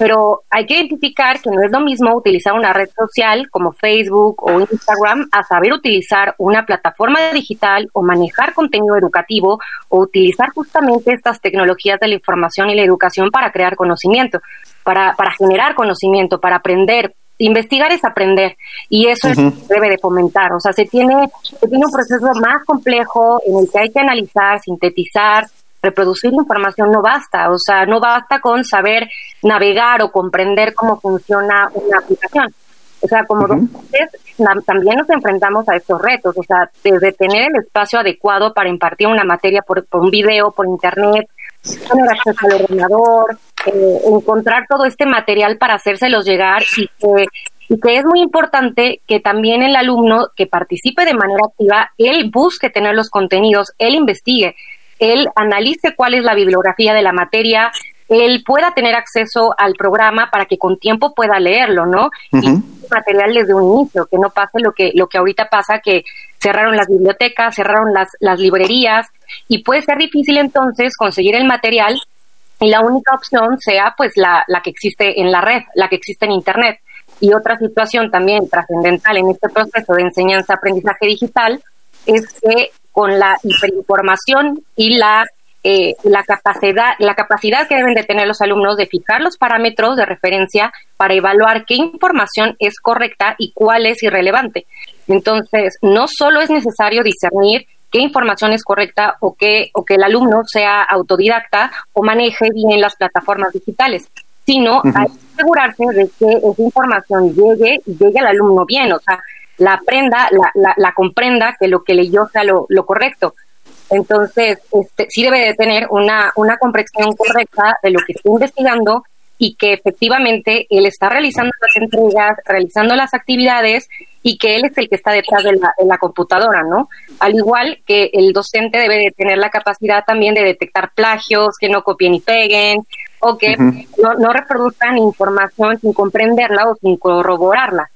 pero hay que identificar que no es lo mismo utilizar una red social como Facebook o Instagram a saber utilizar una plataforma digital o manejar contenido educativo o utilizar justamente estas tecnologías de la información y la educación para crear conocimiento, para, para generar conocimiento, para aprender, investigar es aprender y eso es lo que debe de fomentar. O sea, se tiene, se tiene un proceso más complejo en el que hay que analizar, sintetizar, reproducir información no basta, o sea, no basta con saber navegar o comprender cómo funciona una aplicación. O sea, como docentes también nos enfrentamos a estos retos, o sea, desde tener el espacio adecuado para impartir una materia por, un video, por internet, tener acceso al ordenador, eh, encontrar todo este material para hacérselos llegar y que, y que es muy importante que también el alumno que participe de manera activa, él busque tener los contenidos, él investigue él analice cuál es la bibliografía de la materia, él pueda tener acceso al programa para que con tiempo pueda leerlo, ¿no? Y material desde un inicio, que no pase lo que, lo que ahorita pasa, que cerraron las bibliotecas, cerraron las, las librerías, y puede ser difícil entonces conseguir el material y la única opción sea pues la, la que existe en la red, la que existe en Internet. Y otra situación también trascendental en este proceso de enseñanza-aprendizaje digital es que con la hiperinformación y la eh, la capacidad, la capacidad que deben de tener los alumnos de fijar los parámetros de referencia para evaluar qué información es correcta y cuál es irrelevante. Entonces, no solo es necesario discernir qué información es correcta o que, o que el alumno sea autodidacta o maneje bien las plataformas digitales, sino hay que asegurarse de que esa información llegue y llegue al alumno bien, o sea, la aprenda, la, la, la comprenda, que lo que leyó sea lo, lo correcto. Entonces, este, sí debe de tener una, una comprensión correcta de lo que está investigando y que efectivamente él está realizando las entregas, realizando las actividades y que él es el que está detrás de la, de la computadora, ¿no? Al igual que el docente debe de tener la capacidad también de detectar plagios, que no copien y peguen, o que no, no reproduzcan información sin comprenderla o sin corroborarla.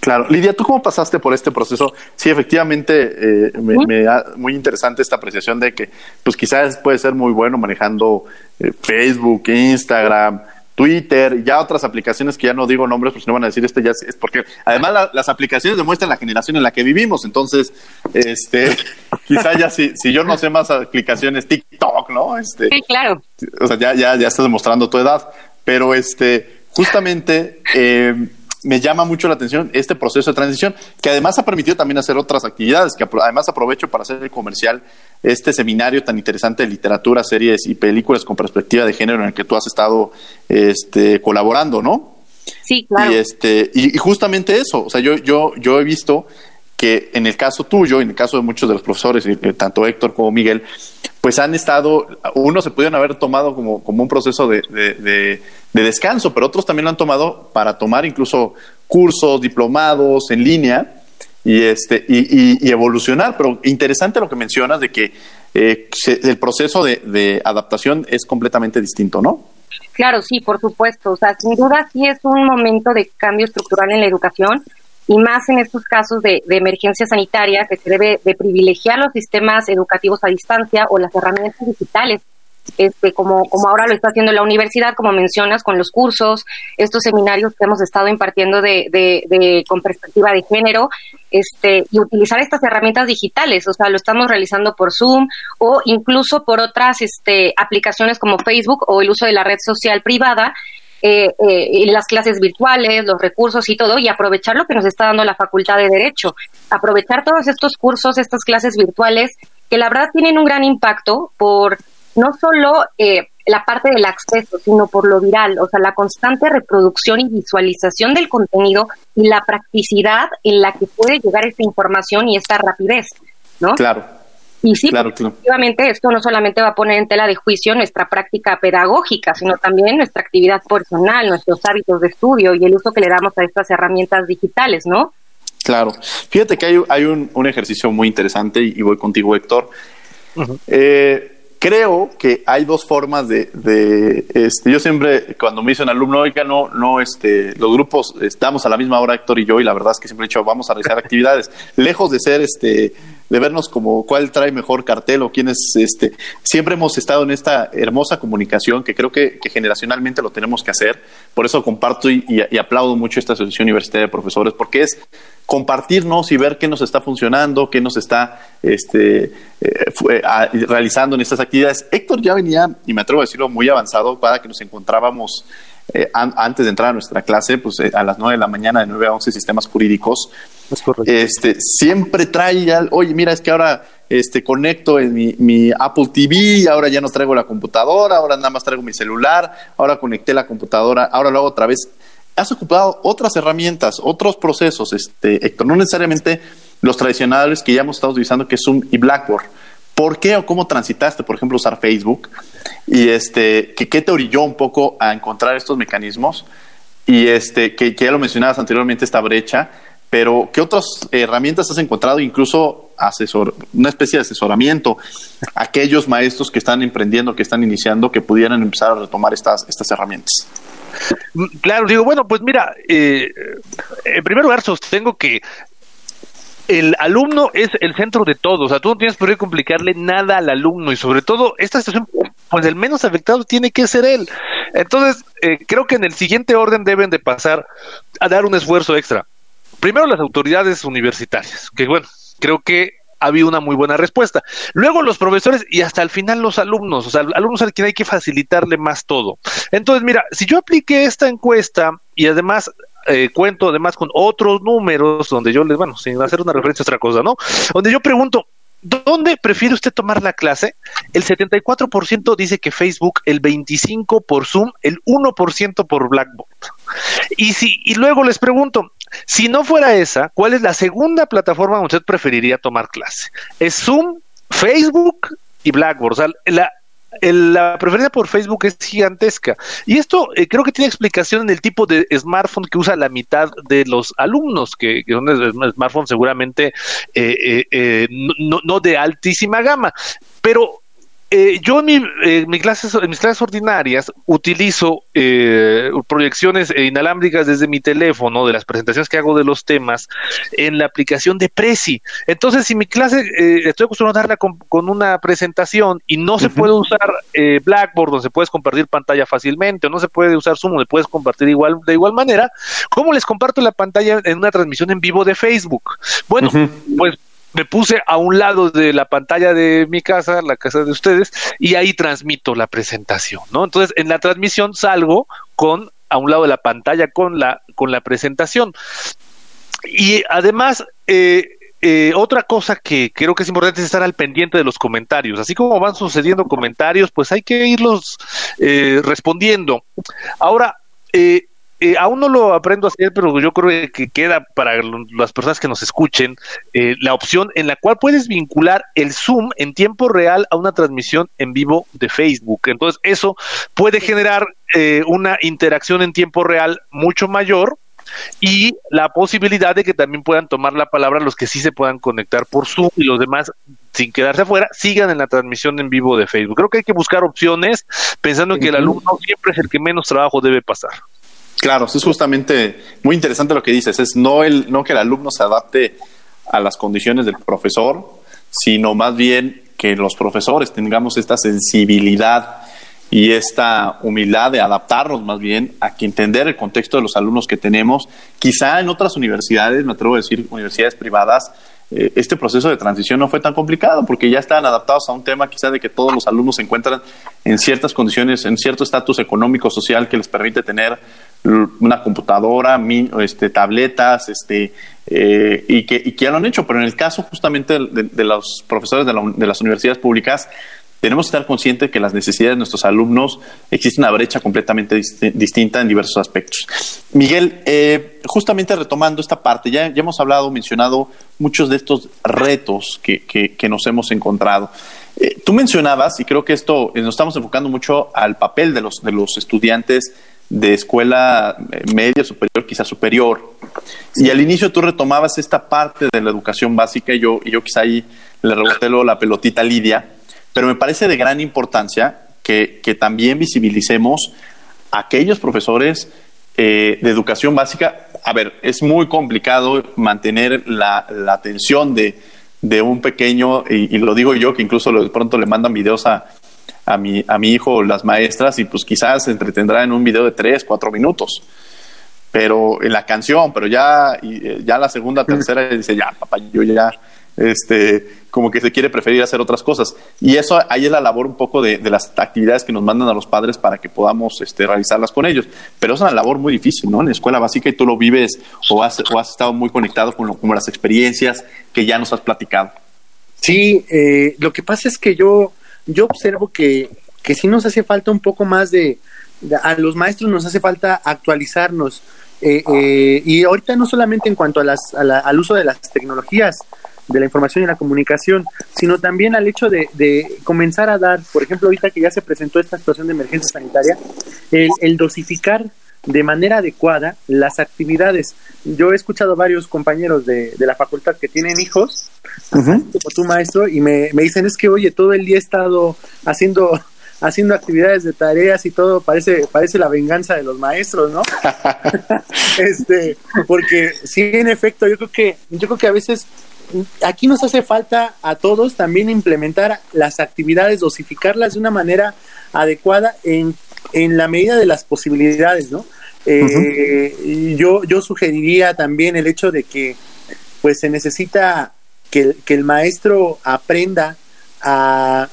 Claro. Lidia, ¿tú cómo pasaste por este proceso? Sí, efectivamente, eh, me, da muy interesante esta apreciación de que, pues quizás puede ser muy bueno manejando eh, Facebook, Instagram, Twitter, ya otras aplicaciones que ya no digo nombres, pues no van a decir este ya es, porque además las aplicaciones demuestran la generación en la que vivimos, entonces, este, quizá ya si, si yo no sé más aplicaciones, TikTok, ¿no? Este, sí, claro. O sea, ya, ya, ya estás demostrando tu edad, pero este, justamente, eh, me llama mucho la atención este proceso de transición, que además ha permitido también hacer otras actividades, que además aprovecho para hacer el comercial, este seminario tan interesante de literatura, series y películas con perspectiva de género en el que tú has estado este, colaborando, ¿no? Sí, claro. Y, este, y, justamente eso, o sea, yo, yo, yo he visto que en el caso tuyo, en el caso de muchos de los profesores, tanto Héctor como Miguel, pues han estado, unos se pudieron haber tomado como, como un proceso de, de, descanso, pero otros también lo han tomado para tomar incluso cursos, diplomados en línea y, este, y, y, evolucionar. Pero interesante lo que mencionas de que eh, el proceso de adaptación es completamente distinto, ¿no? Claro, sí, por supuesto. O sea, sin duda sí es un momento de cambio estructural en la educación y más en estos casos de, emergencia sanitaria que se debe de privilegiar los sistemas educativos a distancia o las herramientas digitales. Este, como, como ahora lo está haciendo la universidad, como mencionas, con los cursos, estos seminarios que hemos estado impartiendo de, de, con perspectiva de género, este, y utilizar estas herramientas digitales, o sea, lo estamos realizando por Zoom o incluso por otras este, aplicaciones como Facebook o el uso de la red social privada, eh, eh, las clases virtuales, los recursos y todo, y aprovechar lo que nos está dando la Facultad de Derecho. Aprovechar todos estos cursos, estas clases virtuales, que la verdad tienen un gran impacto por no solo eh, la parte del acceso, sino por lo viral, o sea, la constante reproducción y visualización del contenido y la practicidad en la que puede llegar esta información y esta rapidez, ¿no? Claro. Y sí, efectivamente, esto no solamente va a poner en tela de juicio nuestra práctica pedagógica, sino también nuestra actividad personal, nuestros hábitos de estudio y el uso que le damos a estas herramientas digitales, ¿no? Claro. Fíjate que hay, hay un, un, ejercicio muy interesante y voy contigo, Héctor. eh, creo que hay dos formas de, de este, yo siempre cuando me dicen alumno, oiga, no, no, este, los grupos estamos a la misma hora, Héctor y yo, y la verdad es que siempre he dicho, vamos a realizar actividades, lejos de ser, este, de vernos como cuál trae mejor cartel o quién es, este, siempre hemos estado en esta hermosa comunicación que creo que, generacionalmente lo tenemos que hacer, por eso comparto y, aplaudo mucho esta Asociación Universitaria de Profesores, porque es compartirnos y ver qué nos está funcionando, qué nos está este, eh, realizando en estas actividades. Héctor ya venía, y me atrevo a decirlo, muy avanzado para que nos encontrábamos eh, an, antes de entrar a nuestra clase, pues eh, a las 9 de la mañana, de 9 a 11 sistemas jurídicos. Este, siempre trae, al, oye, mira, es que ahora este, conecto en mi, mi, Apple TV, ahora ya no traigo la computadora, ahora nada más traigo mi celular, ahora conecté la computadora, ahora lo hago otra vez has ocupado otras herramientas, otros procesos, este, Héctor, no necesariamente los tradicionales que ya hemos estado utilizando, que es Zoom y Blackboard. ¿Por qué o cómo transitaste, por ejemplo, usar Facebook? Y este, ¿qué te orilló un poco a encontrar estos mecanismos? Y este, que, ya lo mencionabas anteriormente, esta brecha, pero ¿qué otras herramientas has encontrado? Incluso asesor, una especie de asesoramiento a aquellos maestros que están emprendiendo, que están iniciando, que pudieran empezar a retomar estas, estas herramientas. Claro, digo, bueno, pues mira, eh, en primer lugar sostengo que el alumno es el centro de todo, o sea, tú no tienes por qué complicarle nada al alumno y sobre todo esta situación, pues el menos afectado tiene que ser él. Entonces, eh, creo que en el siguiente orden deben de pasar a dar un esfuerzo extra. Primero las autoridades universitarias, que bueno, creo que ha habido una muy buena respuesta. Luego los profesores y hasta el final los alumnos, o sea, alumnos a quien hay que facilitarle más todo. Entonces, mira, si yo apliqué esta encuesta y además eh, cuento además con otros números donde yo les, bueno, sin hacer una referencia a otra cosa, ¿no? Donde yo pregunto, ¿Dónde prefiere usted tomar la clase? El 74% dice que Facebook, el 25% por Zoom, el 1% por Blackboard. Y, si, y luego les pregunto, si no fuera esa, ¿cuál es la segunda plataforma donde usted preferiría tomar clase? ¿Es Zoom, Facebook y Blackboard? O sea, la, el, la preferencia por Facebook es gigantesca. Y esto eh, creo que tiene explicación en el tipo de smartphone que usa la mitad de los alumnos, que, que son smartphones seguramente eh, eh, no, de altísima gama. Pero eh, yo en, mi, eh, mi clases, en mis clases ordinarias utilizo eh, proyecciones inalámbricas desde mi teléfono, de las presentaciones que hago de los temas, en la aplicación de Prezi. Entonces, si mi clase eh, estoy acostumbrado a darla con, con, una presentación y no uh -huh. se puede usar eh, Blackboard, donde se puedes compartir pantalla fácilmente, o no se puede usar Zoom, donde puedes compartir igual, de igual manera, ¿cómo les comparto la pantalla en una transmisión en vivo de Facebook? Bueno, uh -huh. pues me puse a un lado de la pantalla de mi casa, la casa de ustedes, y ahí transmito la presentación, ¿no? Entonces, en la transmisión salgo con a un lado de la pantalla con la con la presentación. Y además eh, eh, otra cosa que creo que es importante es estar al pendiente de los comentarios. Así como van sucediendo comentarios, pues hay que irlos eh, respondiendo. Ahora, eh, eh, aún no lo aprendo a hacer, pero yo creo que queda para las personas que nos escuchen eh, la opción en la cual puedes vincular el Zoom en tiempo real a una transmisión en vivo de Facebook. Entonces, eso puede generar eh, una interacción en tiempo real mucho mayor y la posibilidad de que también puedan tomar la palabra los que sí se puedan conectar por Zoom y los demás sin quedarse afuera, sigan en la transmisión en vivo de Facebook. Creo que hay que buscar opciones pensando en que el alumno siempre es el que menos trabajo debe pasar. Claro, es justamente muy interesante lo que dices, es no, el, no que el alumno se adapte a las condiciones del profesor, sino más bien que los profesores tengamos esta sensibilidad y esta humildad de adaptarnos más bien a que entender el contexto de los alumnos que tenemos. Quizá en otras universidades, me atrevo a decir universidades privadas, eh, este proceso de transición no fue tan complicado porque ya estaban adaptados a un tema quizá de que todos los alumnos se encuentran en ciertas condiciones, en cierto estatus económico, social que les permite tener una computadora, este, tabletas, este, eh, y, que, y que ya lo han hecho. Pero en el caso justamente de, los profesores de, las universidades públicas, tenemos que estar conscientes de que las necesidades de nuestros alumnos existe una brecha completamente distinta en diversos aspectos. Miguel, eh, justamente retomando esta parte, ya, hemos hablado, mencionado muchos de estos retos que, nos hemos encontrado. Eh, tú mencionabas, y creo que esto nos estamos enfocando mucho al papel de los, de los estudiantes de escuela media, superior, quizá superior. Y al inicio tú retomabas esta parte de la educación básica y yo, y yo quizá ahí le reboté la pelotita a Lidia pero me parece de gran importancia que, también visibilicemos a aquellos profesores eh, de educación básica. A ver, es muy complicado mantener la, atención de, un pequeño, y, lo digo yo, que incluso de pronto le mandan videos a, a, mi, a mi hijo las maestras y pues quizás se entretendrá en un video de tres, cuatro minutos. Pero en la canción, pero ya, eh, ya la segunda, tercera, dice, ya, papá, yo ya este, como que se quiere preferir hacer otras cosas. Y eso ahí es la labor un poco de, las actividades que nos mandan a los padres para que podamos este, realizarlas con ellos. Pero es una labor muy difícil, ¿no? En la escuela básica y tú lo vives o has, o has estado muy conectado con, lo, las experiencias que ya nos has platicado. Sí, eh, lo que pasa es que yo, yo observo que, que sí nos hace falta un poco más de, a los maestros nos hace falta actualizarnos. Eh, eh, y ahorita no solamente en cuanto a las, al uso de las tecnologías, de la información y la comunicación, sino también al hecho de, comenzar a dar, por ejemplo, ahorita que ya se presentó esta situación de emergencia sanitaria, el, dosificar de manera adecuada las actividades. Yo he escuchado varios compañeros de, la facultad que tienen hijos, como tu maestro, y me, me dicen, es que, oye, todo el día he estado haciendo haciendo actividades de tareas y todo, parece, parece la venganza de los maestros, ¿no? este, porque sí, en efecto, yo creo que, yo creo que a veces aquí nos hace falta a todos también implementar las actividades, dosificarlas de una manera adecuada en, en la medida de las posibilidades, ¿no? Eh, yo, yo sugeriría también el hecho de que pues se necesita que, el maestro aprenda a,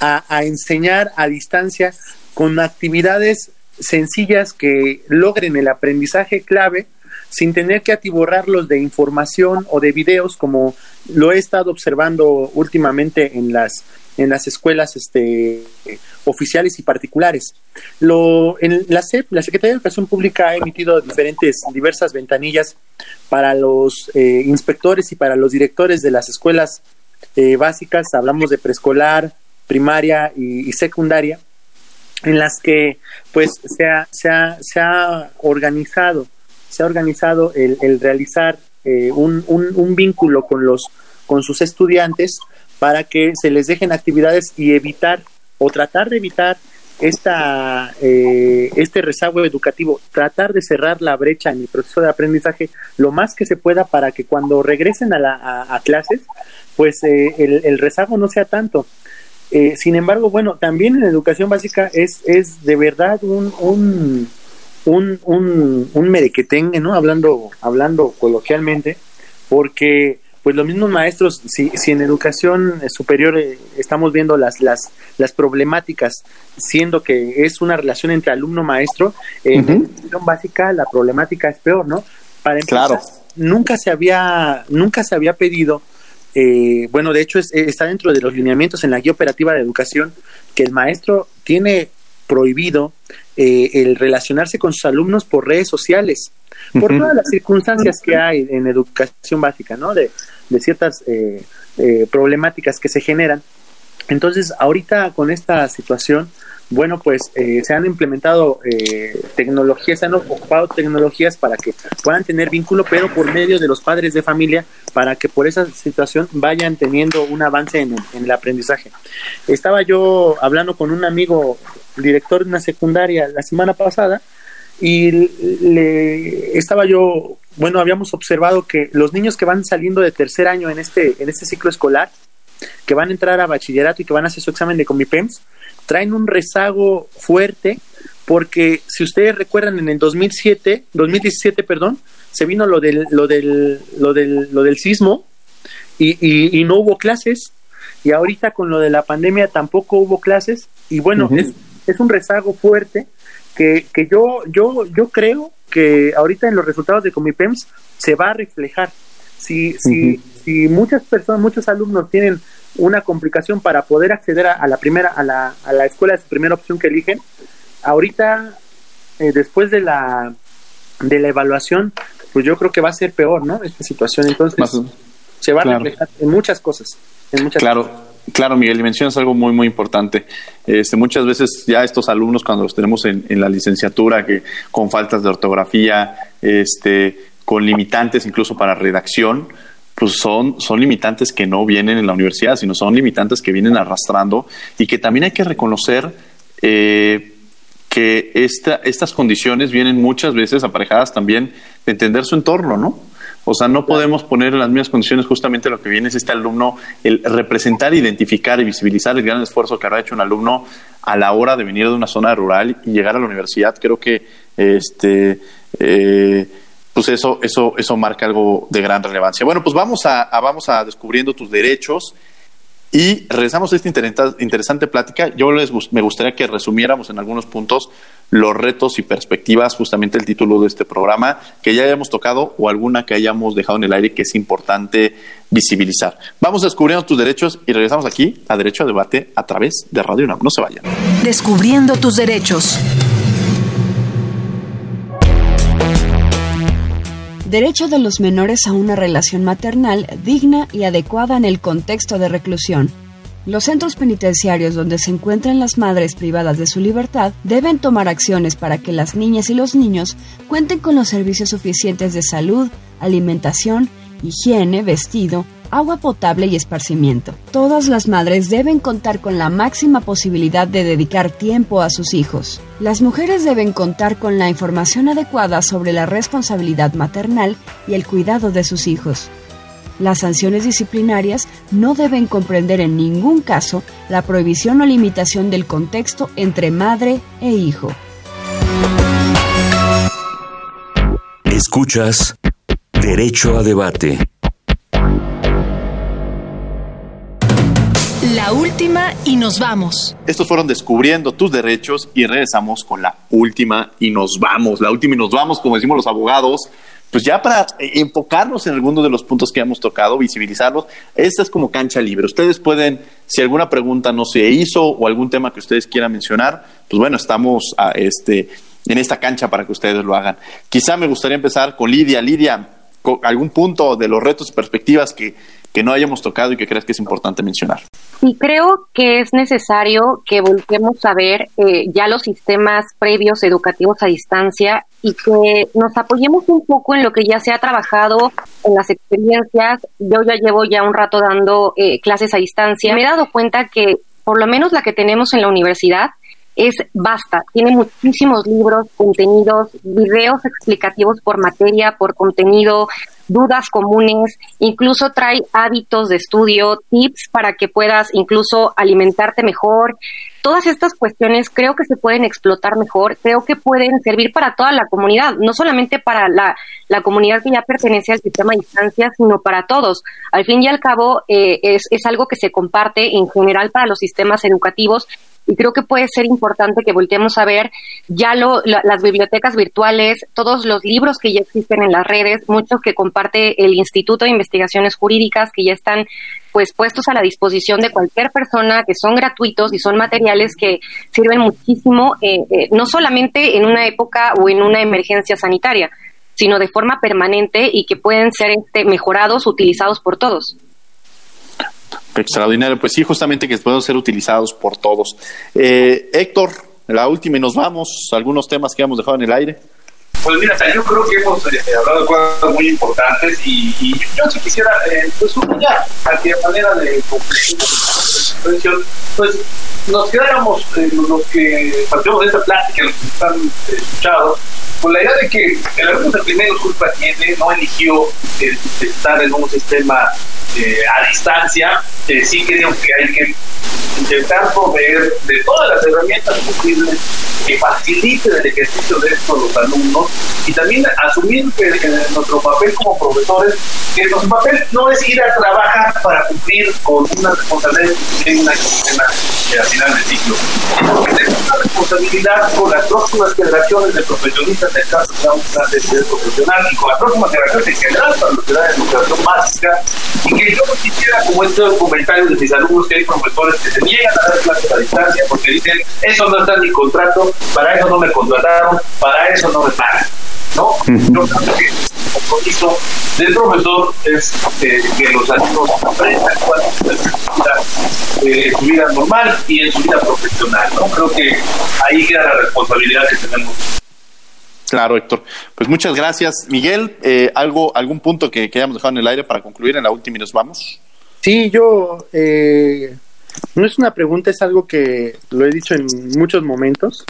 a enseñar a distancia con actividades sencillas que logren el aprendizaje clave sin tener que atiborrarlos de información o de videos como lo he estado observando últimamente en las en las escuelas este, oficiales y particulares. Lo, en la SEP, la Secretaría de Educación Pública ha emitido diferentes, diversas ventanillas para los eh, inspectores y para los directores de las escuelas eh, básicas, hablamos de preescolar, primaria y, secundaria, en las que pues se se ha, se ha organizado se ha organizado el, realizar eh, un, un, vínculo con, los, con sus estudiantes para que se les dejen actividades y evitar o tratar de evitar esta, eh, este rezago educativo, tratar de cerrar la brecha en el proceso de aprendizaje lo más que se pueda para que cuando regresen a, la, a, clases, pues eh, el, rezago no sea tanto. sin embargo, bueno, también en educación básica es, es de verdad un, un un, un, un merequetengue, ¿no? Hablando, hablando coloquialmente, porque pues los mismos maestros, si, si en educación superior eh, estamos viendo las, las, las problemáticas, siendo que es una relación entre alumno-maestro, en educación básica la problemática es peor, ¿no? Para empezar, claro. nunca se había, nunca se había pedido, eh, bueno, de hecho está dentro de los lineamientos en la guía operativa de educación, que el maestro tiene prohibido eh, el relacionarse con sus alumnos por redes sociales, por todas las circunstancias que hay en educación básica, ¿no? De, de ciertas eh, eh, problemáticas que se generan. Entonces, ahorita con esta situación, bueno, pues se han implementado tecnologías, se han ocupado tecnologías para que puedan tener vínculo, pero por medio de los padres de familia, para que por esa situación vayan teniendo un avance en el aprendizaje. Estaba yo hablando con un amigo director de una secundaria la semana pasada y le estaba yo, bueno, habíamos observado que los niños que van saliendo de tercer año en este, en este ciclo escolar, que van a entrar a bachillerato y que van a hacer su examen de Comipems, traen un rezago fuerte porque si ustedes recuerdan en el 2007, 2017, perdón, se vino lo del lo del lo del lo del sismo y, y, no hubo clases y ahorita con lo de la pandemia tampoco hubo clases y bueno, es, es un rezago fuerte que, que yo, yo, yo creo que ahorita en los resultados de Comipems se va a reflejar. Si, si, si muchas personas, muchos alumnos tienen una complicación para poder acceder a, la primera, a la, a la escuela de su primera opción que eligen, ahorita, eh, después de la, de la evaluación, pues yo creo que va a ser peor, ¿no? Esta situación. Entonces, se va a reflejar en muchas cosas. En muchas claro. Claro, Miguel, y mencionas algo muy, muy importante. Este, muchas veces ya estos alumnos, cuando los tenemos en, la licenciatura, que con faltas de ortografía, este, con limitantes incluso para redacción, pues son, son limitantes que no vienen en la universidad, sino son limitantes que vienen arrastrando y que también hay que reconocer eh, que esta, estas condiciones vienen muchas veces aparejadas también de entender su entorno, ¿no? O sea, no podemos poner en las mismas condiciones justamente lo que viene es este alumno, el representar, identificar y visibilizar el gran esfuerzo que habrá hecho un alumno a la hora de venir de una zona rural y llegar a la universidad. Creo que este eh, pues eso, eso, eso marca algo de gran relevancia. Bueno, pues vamos a, vamos a descubriendo tus derechos y regresamos a esta interesante plática. Yo les me gustaría que resumiéramos en algunos puntos los retos y perspectivas, justamente el título de este programa, que ya hayamos tocado o alguna que hayamos dejado en el aire que es importante visibilizar. Vamos descubriendo tus derechos y regresamos aquí a Derecho a Debate a través de Radio UNAM. No se vayan. Descubriendo tus derechos. Derecho de los menores a una relación maternal digna y adecuada en el contexto de reclusión. Los centros penitenciarios donde se encuentran las madres privadas de su libertad deben tomar acciones para que las niñas y los niños cuenten con los servicios suficientes de salud, alimentación, higiene, vestido, agua potable y esparcimiento. Todas las madres deben contar con la máxima posibilidad de dedicar tiempo a sus hijos. Las mujeres deben contar con la información adecuada sobre la responsabilidad maternal y el cuidado de sus hijos. Las sanciones disciplinarias no deben comprender en ningún caso la prohibición o limitación del contexto entre madre e hijo. Escuchas Derecho a Debate. La última y nos vamos. Estos fueron descubriendo tus derechos y regresamos con la última y nos vamos. La última y nos vamos, como decimos los abogados. Pues ya para enfocarnos en alguno de los puntos que hemos tocado, visibilizarlos, esta es como cancha libre. Ustedes pueden, si alguna pregunta no se hizo o algún tema que ustedes quieran mencionar, pues bueno, estamos este, en esta cancha para que ustedes lo hagan. Quizá me gustaría empezar con Lidia. Lidia, algún punto de los retos y perspectivas que, que no hayamos tocado y que creas que es importante mencionar. Sí, creo que es necesario que volvemos a ver eh, ya los sistemas previos educativos a distancia y que nos apoyemos un poco en lo que ya se ha trabajado en las experiencias. Yo ya llevo ya un rato dando eh, clases a distancia. Me he dado cuenta que por lo menos la que tenemos en la universidad es basta, tiene muchísimos libros, contenidos, videos explicativos por materia, por contenido, dudas comunes, incluso trae hábitos de estudio, tips para que puedas incluso alimentarte mejor. Todas estas cuestiones creo que se pueden explotar mejor, creo que pueden servir para toda la comunidad, no solamente para la, la comunidad que ya pertenece al sistema de distancia, sino para todos. Al fin y al cabo, eh, es, es algo que se comparte en general para los sistemas educativos y creo que puede ser importante que volteemos a ver ya lo, las bibliotecas virtuales, todos los libros que ya existen en las redes, muchos que comparte el Instituto de Investigaciones Jurídicas que ya están pues puestos a la disposición de cualquier persona, que son gratuitos y son materiales que sirven muchísimo, eh, eh, no solamente en una época o en una emergencia sanitaria, sino de forma permanente y que pueden ser este, mejorados, utilizados por todos. Extraordinario, pues sí, justamente que pueden ser utilizados por todos. Eh, Héctor, la última y nos vamos, algunos temas que hemos dejado en el aire. Pues mira, yo creo que hemos eh, hablado de cosas muy importantes y, yo sí quisiera, eh, pues ya, a manera de conclusión, pues nos quedáramos eh, los que partimos de esta plática, los que están escuchados, con la idea de que el alumno del primero culpa tiene, no eligió estar en un sistema eh, a distancia, eh, sí creo que hay que intentar proveer de todas las herramientas posibles que faciliten el ejercicio de esto a los alumnos y también asumir que nuestro papel como profesores, que nuestro papel no es ir a trabajar para cumplir con una responsabilidad en una al final del ciclo, tenemos una responsabilidad con las próximas generaciones de profesionistas del caso de la de profesional y con las próximas generaciones en general para los que dan educación básica y que yo quisiera como estos comentarios de mis alumnos que hay profesores que se niegan a dar clases a distancia porque dicen eso no está en mi contrato para eso no me contrataron, para eso no me pagan. ¿No? Yo creo que el compromiso del profesor es eh, que los alumnos aprendan cuál es eh, en su vida normal y en su vida profesional. ¿no? Creo que ahí queda la responsabilidad que tenemos. Claro, Héctor. Pues muchas gracias. Miguel, eh, ¿algo, ¿algún punto que, que hayamos dejado en el aire para concluir en la última y nos vamos? Sí, yo eh, no es una pregunta, es algo que lo he dicho en muchos momentos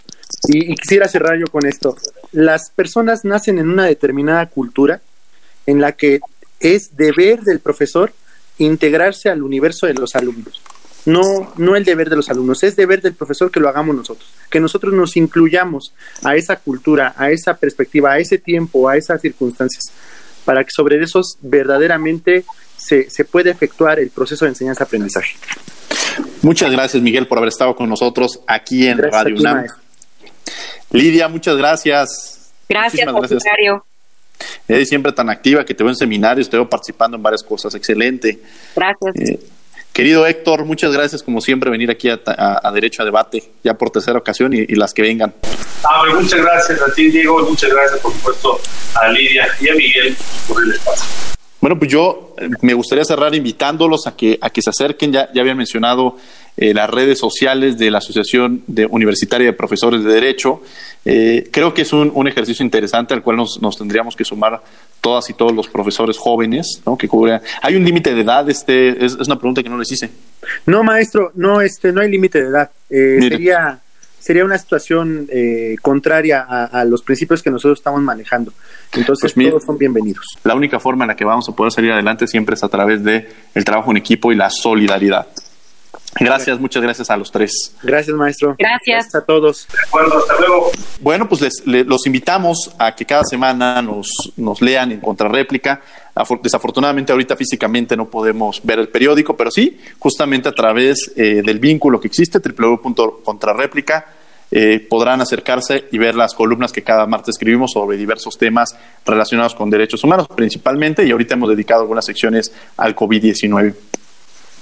y, quisiera cerrar yo con esto. Las personas nacen en una determinada cultura en la que es deber del profesor integrarse al universo de los alumnos. No, no el deber de los alumnos, es deber del profesor que lo hagamos nosotros, que nosotros nos incluyamos a esa cultura, a esa perspectiva, a ese tiempo, a esas circunstancias, para que sobre esos verdaderamente se, se pueda efectuar el proceso de enseñanza-aprendizaje. Muchas gracias, Miguel, por haber estado con nosotros aquí en Radio UNAM. Lidia, muchas gracias. Gracias, secretario. Eres siempre tan activa que te veo en seminarios, te veo participando en varias cosas. Excelente. Gracias. Eh, querido Héctor, muchas gracias como siempre venir aquí a, Derecho a Debate, ya por tercera ocasión y, las que vengan. Ah, muchas gracias a ti, Diego, muchas gracias por supuesto a Lidia y a Miguel por el espacio. Bueno, pues yo eh, me gustaría cerrar invitándolos a que, a que se acerquen. Ya, ya habían mencionado eh, las redes sociales de la Asociación de Universitaria de Profesores de Derecho. Eh, creo que es un, un, ejercicio interesante al cual nos, nos, tendríamos que sumar todas y todos los profesores jóvenes, ¿no? Que cubren. ¿Hay un límite de edad? Este, es, es, una pregunta que no les hice. No, maestro, no, este, no hay límite de edad. sería sería una situación eh, contraria a, los principios que nosotros estamos manejando. Entonces, pues todos son bienvenidos. La única forma en la que vamos a poder salir adelante siempre es a través de el trabajo en equipo y la solidaridad. Gracias, muchas gracias a los tres. Gracias, maestro. Gracias. a todos. De acuerdo, hasta luego. Bueno, pues les, los invitamos a que cada semana nos, nos lean en contrarréplica. Desafortunadamente ahorita físicamente no podemos ver el periódico, pero sí, justamente a través eh, del vínculo que existe, www.contrarréplica, eh, podrán acercarse y ver las columnas que cada martes escribimos sobre diversos temas relacionados con derechos humanos principalmente, y ahorita hemos dedicado algunas secciones al COVID-19.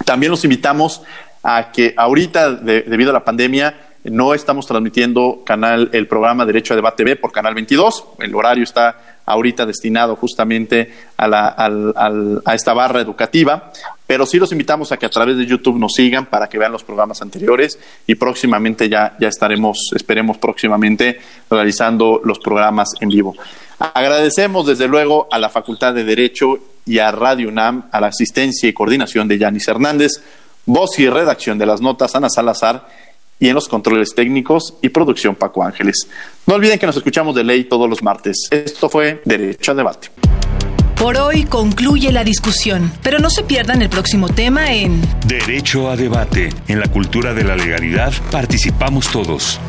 También los invitamos a que ahorita, debido a la pandemia, no estamos transmitiendo canal el programa Derecho a Debate B por Canal 22. El horario está ahorita destinado justamente a, la, a esta barra educativa, pero sí los invitamos a que a través de YouTube nos sigan para que vean los programas anteriores y próximamente ya, ya estaremos, esperemos próximamente, realizando los programas en vivo. Agradecemos desde luego a la Facultad de Derecho y a Radio UNAM, a la asistencia y coordinación de Yanis Hernández, voz y redacción de las notas Ana Salazar y en los controles técnicos y producción Paco Ángeles. No olviden que nos escuchamos de ley todos los martes. Esto fue Derecho a Debate. Por hoy concluye la discusión, pero no se pierdan el próximo tema en Derecho a Debate. En la cultura de la legalidad participamos todos.